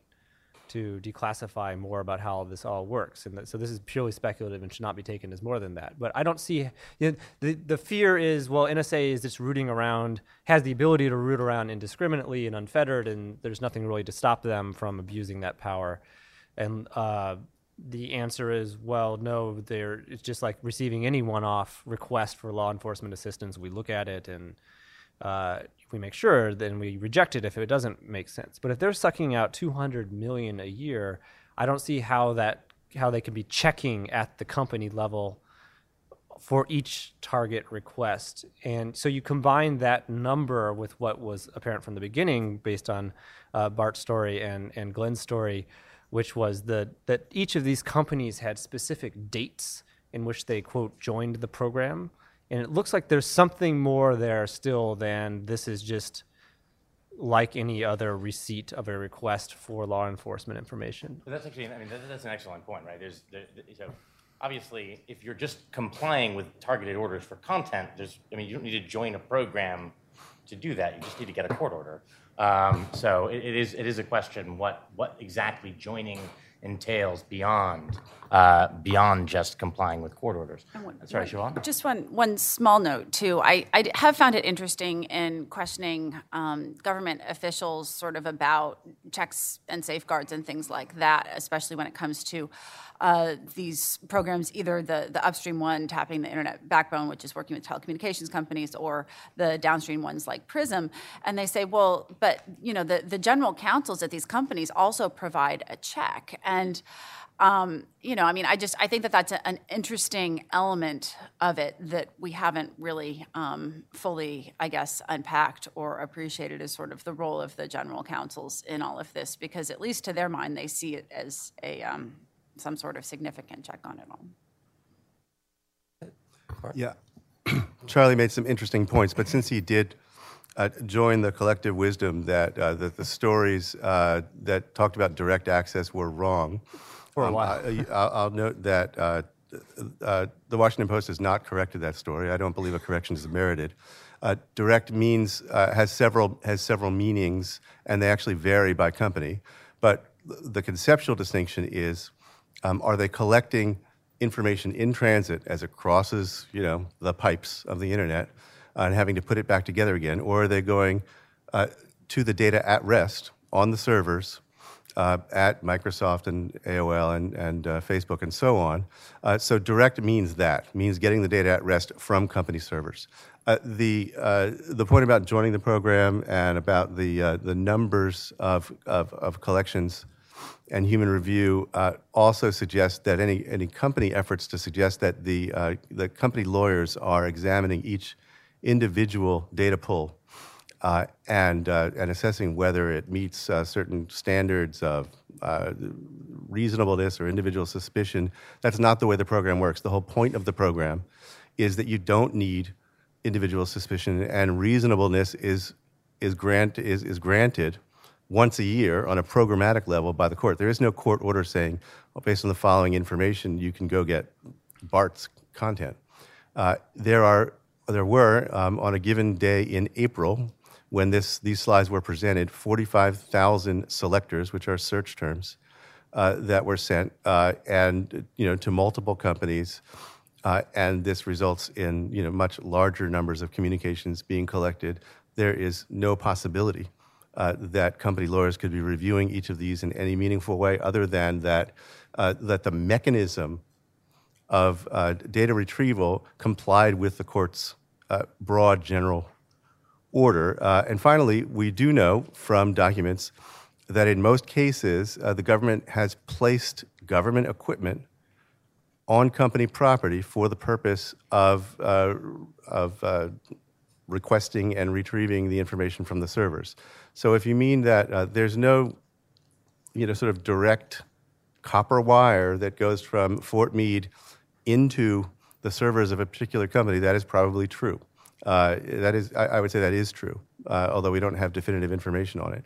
to declassify more about how this all works. And that, so this is purely speculative and should not be taken as more than that. But I don't see you know, the the fear is well NSA is just rooting around has the ability to root around indiscriminately and unfettered, and there's nothing really to stop them from abusing that power. And uh, the answer is well no there it's just like receiving any one-off request for law enforcement assistance we look at it and uh, we make sure then we reject it if it doesn't make sense but if they're sucking out 200 million a year i don't see how that how they can be checking at the company level for each target request. And so you combine that number with what was apparent from the beginning based on uh, Bart's story and, and Glenn's story, which was the, that each of these companies had specific dates in which they, quote, joined the program. And it looks like there's something more there still than this is just like any other receipt of a request for law enforcement information. But that's actually, I mean, that, that's an excellent point, right? There's, there, so obviously, if you're just complying with targeted orders for content, there's, I mean, you don't need to join a program to do that. You just need to get a court order. Um, so it, it is, it is a question what, what exactly joining entails beyond, uh, beyond just complying with court orders. Sorry, Siobhan? Just one, one small note, too. I, I have found it interesting in questioning um, government officials sort of about checks and safeguards and things like that, especially when it comes to uh, these programs, either the, the upstream one tapping the internet backbone, which is working with telecommunications companies, or the downstream ones like Prism. And they say, well, but you know, the, the general counsels at these companies also provide a check. And um, you know, I mean, I just I think that that's a, an interesting element of it that we haven't really um, fully, I guess, unpacked or appreciated as sort of the role of the general counsels in all of this, because at least to their mind, they see it as a um, some sort of significant check on it all. Yeah. Charlie made some interesting points, but since he did uh, join the collective wisdom that, uh, that the stories uh, that talked about direct access were wrong, For a while. I, I'll, I'll note that uh, uh, the Washington Post has not corrected that story. I don't believe a correction is merited. Uh, direct means has several has several meanings, and they actually vary by company. But the conceptual distinction is: um, are they collecting information in transit as it crosses, you know, the pipes of the internet uh, and having to put it back together again, or are they going uh, to the data at rest on the servers uh, at Microsoft and AOL and, and uh, Facebook and so on? Uh, so direct means that means getting the data at rest from company servers. Uh, the the point about joining the program and about the the numbers of, of, of collections and human review uh, also suggests that any, any company efforts to suggest that the, uh, the company lawyers are examining each individual data pull uh, and, uh, and assessing whether it meets uh, certain standards of uh, reasonableness or individual suspicion. That's not the way the program works. The whole point of the program is that you don't need individual suspicion, and reasonableness is, is, grant, is, is granted once a year on a programmatic level by the court. There is no court order saying, well, based on the following information, you can go get Bart's content. Uh, there are, there were um, on a given day in April, when this, these slides were presented, 45,000 selectors, which are search terms, uh, that were sent, uh, and you know, to multiple companies. Uh, and this results in you know, much larger numbers of communications being collected. There is no possibility uh, that company lawyers could be reviewing each of these in any meaningful way other than that, uh, that the mechanism of uh, data retrieval complied with the court's uh, broad general order. Uh, and finally, we do know from documents that in most cases, the government has placed government equipment on company property for the purpose of, of requesting and retrieving the information from the servers. So if you mean that uh, there's no, you know, sort of direct copper wire that goes from Fort Meade into the servers of a particular company, that is probably true. Uh, that is, I, I, would say that is true, uh, although we don't have definitive information on it.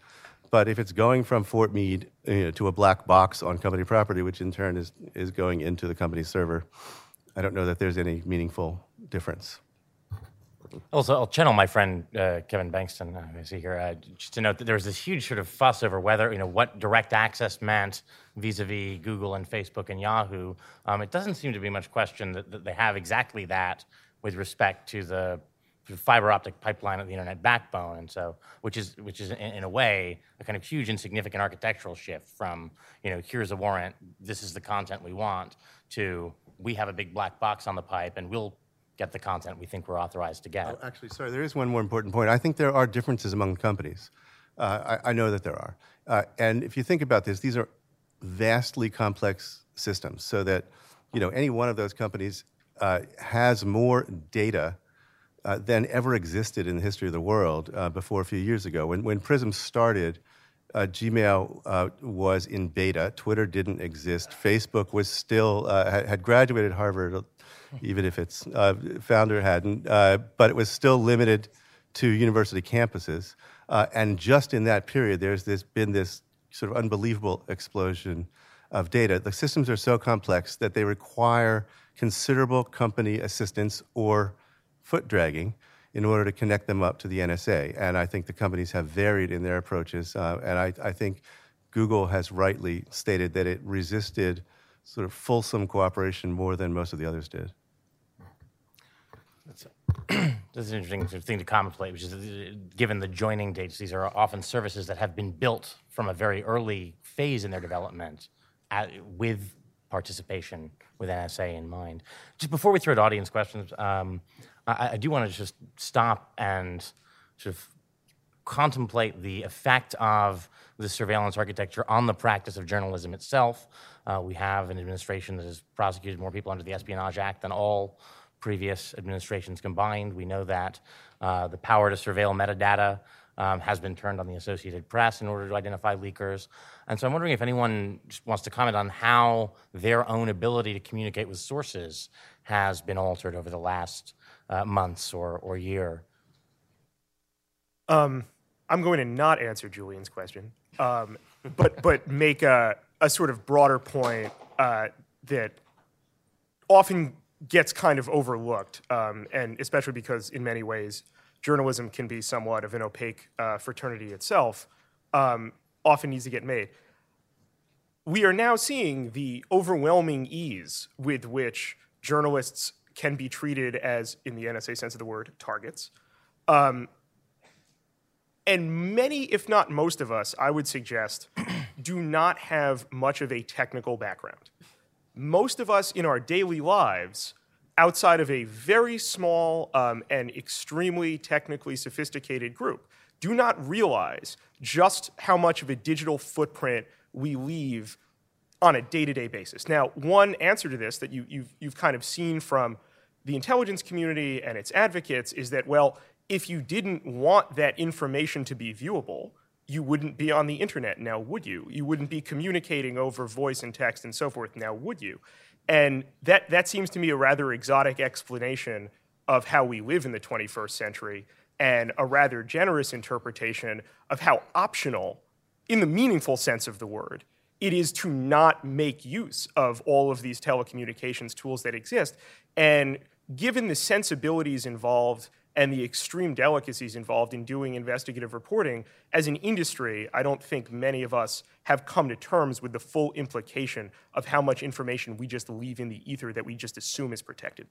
But if it's going from Fort Meade you know, to a black box on company property, which in turn is, is going into the company's server, I don't know that there's any meaningful difference. Also, I'll channel my friend uh, Kevin Bankston, uh, I see here, uh, just to note that there was this huge sort of fuss over whether, you know, what direct access meant vis-a-vis Google and Facebook and Yahoo. Um, it doesn't seem to be much question that, that they have exactly that with respect to the fiber optic pipeline of the internet backbone, and so which is which is in, in, a way a kind of huge insignificant architectural shift from you know here's a warrant, this is the content we want, to we have a big black box on the pipe and we'll get the content we think we're authorized to get. Oh, actually, sorry, there is one more important point. I think there are differences among companies. Uh, I, I, know that there are, uh, and if you think about this, these are vastly complex systems, so that you know any one of those companies uh, has more data uh, than ever existed in the history of the world uh, before a few years ago. When, when Prism started, uh, Gmail uh, was in beta. Twitter didn't exist. Facebook was still uh, had, had, graduated Harvard, even if its uh, founder hadn't. but it was still limited to university campuses. and just in that period, there's this, been this sort of unbelievable explosion of data. The systems are so complex that they require considerable company assistance or foot dragging in order to connect them up to the NSA. And I think the companies have varied in their approaches. Uh, and I, I, think Google has rightly stated that it resisted sort of fulsome cooperation more than most of the others did. That's, an interesting thing to contemplate, which is given the joining dates, these are often services that have been built from a very early phase in their development at, with participation with NSA in mind. Just before we throw to audience questions, um, I, I do want to just stop and sort of contemplate the effect of the surveillance architecture on the practice of journalism itself. Uh, we have an administration that has prosecuted more people under the Espionage Act than all previous administrations combined. We know that uh, the power to surveil metadata um, has been turned on the Associated Press in order to identify leakers. And so I'm wondering if anyone just wants to comment on how their own ability to communicate with sources has been altered over the last uh, months or, or year. Um, I'm going to not answer Julian's question, um, but, but make a, a sort of broader point uh, that often gets kind of overlooked, um, and especially because in many ways journalism can be somewhat of an opaque uh, fraternity itself, um, often needs to get made. We are now seeing the overwhelming ease with which journalists can be treated as, in the NSA sense of the word, targets. Um, and many, if not most of us, I would suggest, do not have much of a technical background. Most of us in our daily lives outside of a very small um, and extremely technically sophisticated group, do not realize just how much of a digital footprint we leave on a day to day basis. Now, one answer to this that you, have kind of seen from the intelligence community and its advocates is that, well, if you didn't want that information to be viewable, you wouldn't be on the internet now, would you? You wouldn't be communicating over voice and text and so forth now, would you? And that, that seems to me a rather exotic explanation of how we live in the 21st century and a rather generous interpretation of how optional, in the meaningful sense of the word, it is to not make use of all of these telecommunications tools that exist. And given the sensibilities involved and the extreme delicacies involved in doing investigative reporting, as an industry, I don't think many of us have come to terms with the full implication of how much information we just leave in the ether that we just assume is protected.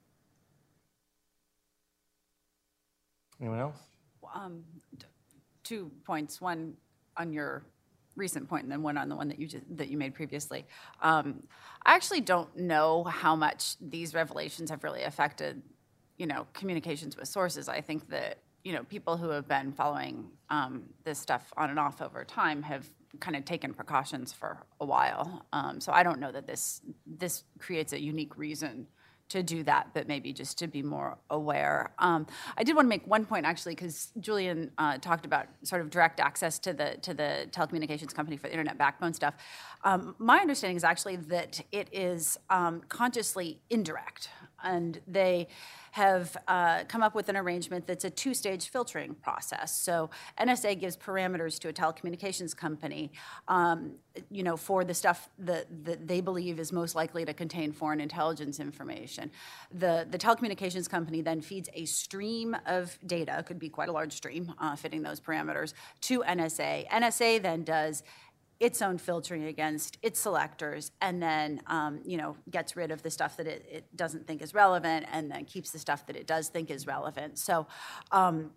Anyone else? Um, two points. One on your recent point, and then one on the one that you just, that you made previously. Um, I actually don't know how much these revelations have really affected you know, communications with sources. I think that you know people who have been following um, this stuff on and off over time have kind of taken precautions for a while. Um, so I don't know that this this creates a unique reason to do that, but maybe just to be more aware. Um, I did want to make one point actually, because Julian uh, talked about sort of direct access to the to the telecommunications company for the internet backbone stuff. Um, my understanding is actually that it is um, consciously indirect. And they have uh, come up with an arrangement that's a two-stage filtering process. So NSA gives parameters to a telecommunications company, um, you know, for the stuff that, that they believe is most likely to contain foreign intelligence information. The, the telecommunications company then feeds a stream of data, could be quite a large stream, uh, fitting those parameters, to NSA. NSA then does its own filtering against its selectors and then um, you know gets rid of the stuff that it, it, doesn't think is relevant and then keeps the stuff that it does think is relevant so um,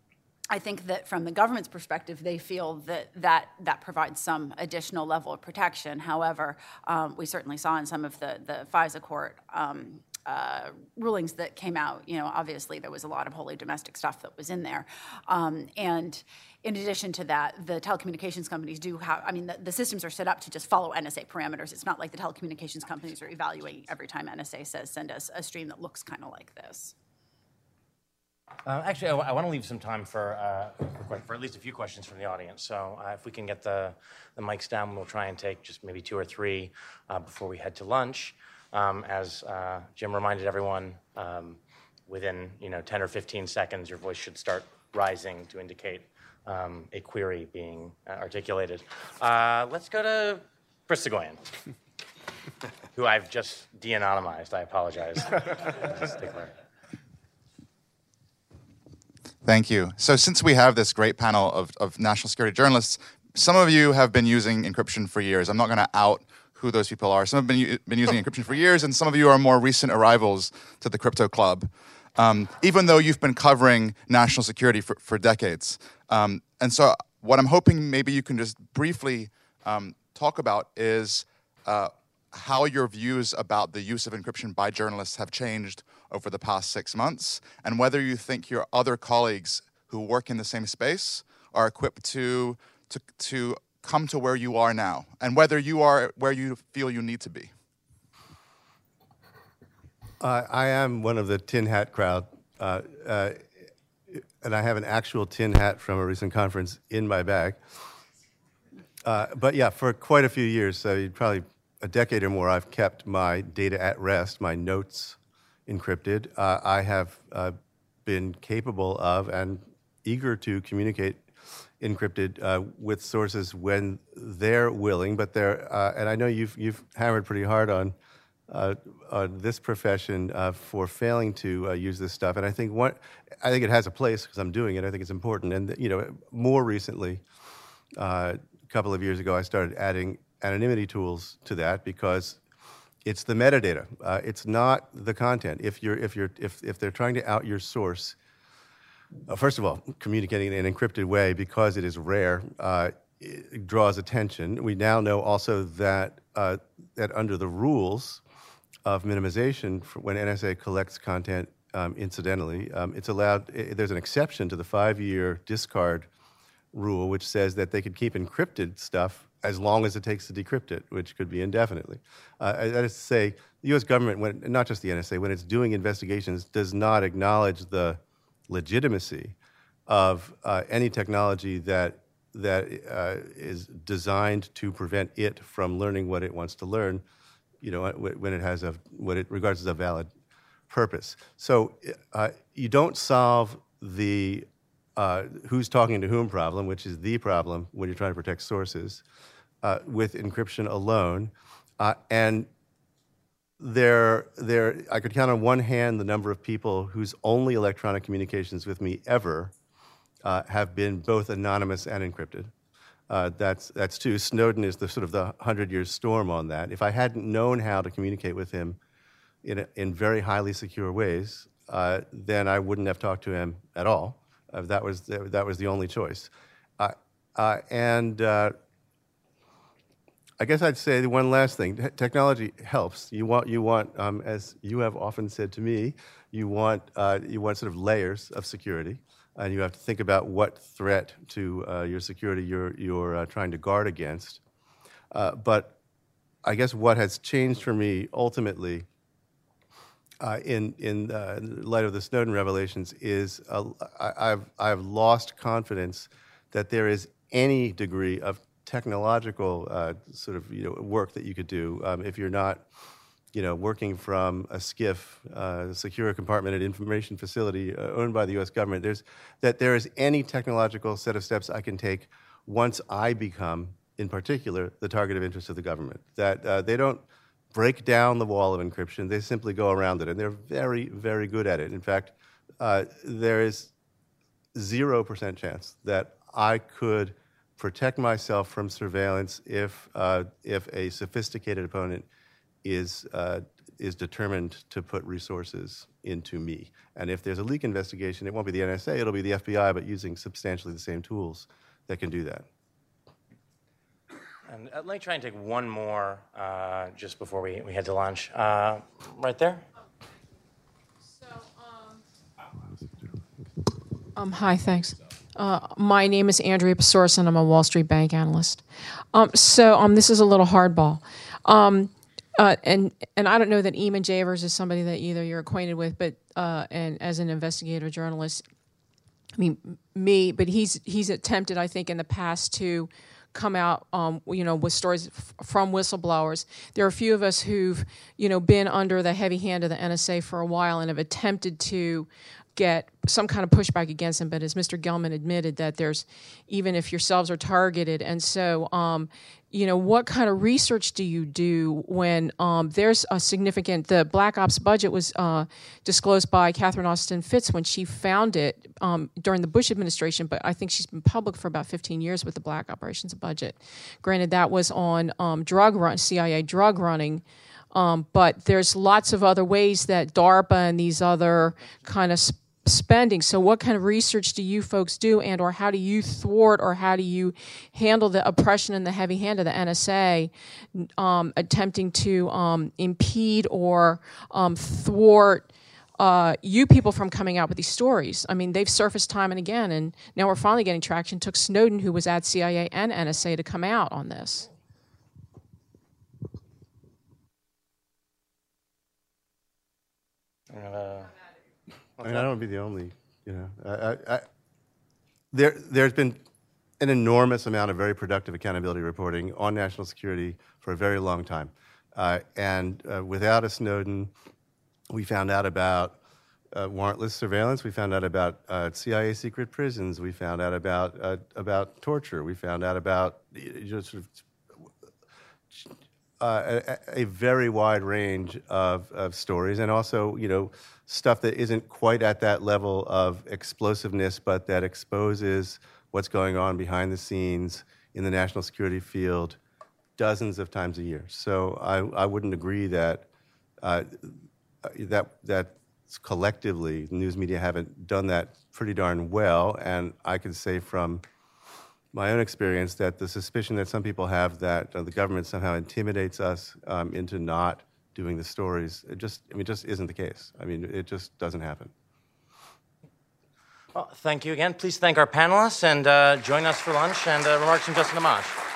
I think that from the government's perspective, they feel that that, that provides some additional level of protection. However, um, we certainly saw in some of the, the FISA court um, uh, rulings that came out, you know, obviously there was a lot of wholly domestic stuff that was in there. Um, and in addition to that, the telecommunications companies do have, I mean, the, the, systems are set up to just follow NSA parameters. It's not like the telecommunications companies are evaluating every time NSA says send us a stream that looks kind of like this. Uh, actually, I, want to leave some time for, uh, for, for, at least a few questions from the audience. So uh, if we can get the, the mics down, we'll try and take just maybe two or three uh, before we head to lunch. Um, as uh, Jim reminded everyone, um, within you know 10 or 15 seconds, your voice should start rising to indicate um, a query being uh, articulated. Uh, let's go to Chris Soghoian, who I've just de-anonymized. I apologize. Thank you. So since we have this great panel of, of national security journalists, some of you have been using encryption for years. I'm not going to out who those people are. Some have been, been using encryption for years, and some of you are more recent arrivals to the crypto club um, even though you've been covering national security for, for decades. Um, and so, what I'm hoping maybe you can just briefly um, talk about is uh, how your views about the use of encryption by journalists have changed over the past six months, and whether you think your other colleagues who work in the same space are equipped to, to, to come to where you are now, and whether you are where you feel you need to be. Uh, I am one of the tin hat crowd, uh, uh, and I have an actual tin hat from a recent conference in my bag. Uh, but yeah, for quite a few years, so probably a decade or more, I've kept my data at rest, my notes encrypted. Uh, I have uh, been capable of and eager to communicate encrypted with sources when they're willing, but they're, and I know you've, you've hammered pretty hard on uh, uh, this profession uh, for failing to uh, use this stuff. And I think one, I think it has a place because I'm doing it. I think it's important. And you know, more recently, uh, a couple of years ago, I started adding anonymity tools to that because it's the metadata. Uh, it's not the content. If you're if you're if if they're trying to out your source, first of all, communicating in an encrypted way because it is rare. It draws attention. We now know also that that under the rules, of minimization when NSA collects content um, incidentally. Um, it's allowed, it, there's an exception to the five year discard rule, which says that they could keep encrypted stuff as long as it takes to decrypt it, which could be indefinitely. Uh, that is to say, the US government, when, not just the NSA, when it's doing investigations, does not acknowledge the legitimacy of uh, any technology that that uh, is designed to prevent it from learning what it wants to learn you know, when it has a, what it regards as a valid purpose. So uh, you don't solve the uh, who's talking to whom problem, which is the problem when you're trying to protect sources, uh, with encryption alone. Uh, and there, there, I could count on one hand the number of people whose only electronic communications with me ever uh, have been both anonymous and encrypted. Uh, that's that's true. Snowden is the sort of the hundred year storm on that. If I hadn't known how to communicate with him in a, in very highly secure ways, uh, then I wouldn't have talked to him at all. Uh, that was the, that was the only choice. Uh, uh, and I guess I'd say one last thing: technology helps. You want you want, um, as you have often said to me, you want you want sort of layers of security and you have to think about what threat to uh, your security you're, you're uh, trying to guard against. Uh, but I guess what has changed for me ultimately uh, in, in, uh, light of the Snowden revelations is uh, I, have I've lost confidence that there is any degree of technological sort of you know, work that you could do um, if you're not you know, working from a SCIF, uh, secure compartmented information facility uh, owned by the U.S. government, there's, that there is any technological set of steps I can take once I become, in particular, the target of interest of the government. That uh, they don't break down the wall of encryption, they simply go around it, and they're very, very good at it. In fact, uh, there is 0% chance that I could protect myself from surveillance if, uh, if a sophisticated opponent is, uh, is determined to put resources into me. And if there's a leak investigation, it won't be the NSA, it'll be the FBI, but using substantially the same tools that can do that. And uh, let me try and take one more uh, just before we, we head to lunch. Uh, right there. Um, hi, thanks. Uh, my name is Andrea Pasoris, and I'm a Wall Street bank analyst. Um, so um, this is a little hardball. Um, uh, and and I don't know that Eamon Javers is somebody that either you're acquainted with, but uh, and as an investigative journalist, I mean me, but he's he's attempted, I think, in the past to come out, um, you know, with stories f- from whistleblowers. There are a few of us who've, you know, been under the heavy hand of the NSA for a while and have attempted to get some kind of pushback against him. But as Mr. Gellman admitted, that there's even if yourselves are targeted, and so. Um, you know what kind of research do you do when um, there's a significant the black ops budget was uh, disclosed by catherine austin fitts when she found it um, during the bush administration but i think she's been public for about 15 years with the black operations budget granted that was on um, drug run cia drug running um, but there's lots of other ways that darpa and these other kind of spending. So what kind of research do you folks do and or how do you thwart or how do you handle the oppression and the heavy hand of the nsa um, attempting to um, impede or um, thwart uh, you people from coming out with these stories? I mean they've surfaced time and again and now we're finally getting traction. Took snowden who was at cia and nsa to come out on this. Uh, I mean, I don't want to be the only, you know. I, I, there, there's been an enormous amount of very productive accountability reporting on national security for a very long time. Uh, and uh, without a Snowden, we found out about uh, warrantless surveillance. We found out about uh, CIA secret prisons. We found out about uh, about torture. We found out about you know, sort of uh, a, a very wide range of, of stories, and also, you know, stuff that isn't quite at that level of explosiveness, but that exposes what's going on behind the scenes in the national security field dozens of times a year. So I, I wouldn't agree that uh, that that collectively news media haven't done that pretty darn well, and I can say from my own experience that the suspicion that some people have that uh, the government somehow intimidates us um, into not doing the stories, it just, I mean, it just isn't the case. I mean, it just doesn't happen. well, thank you again. Please thank our panelists and uh, join us for lunch and uh, remarks from Justin Amash.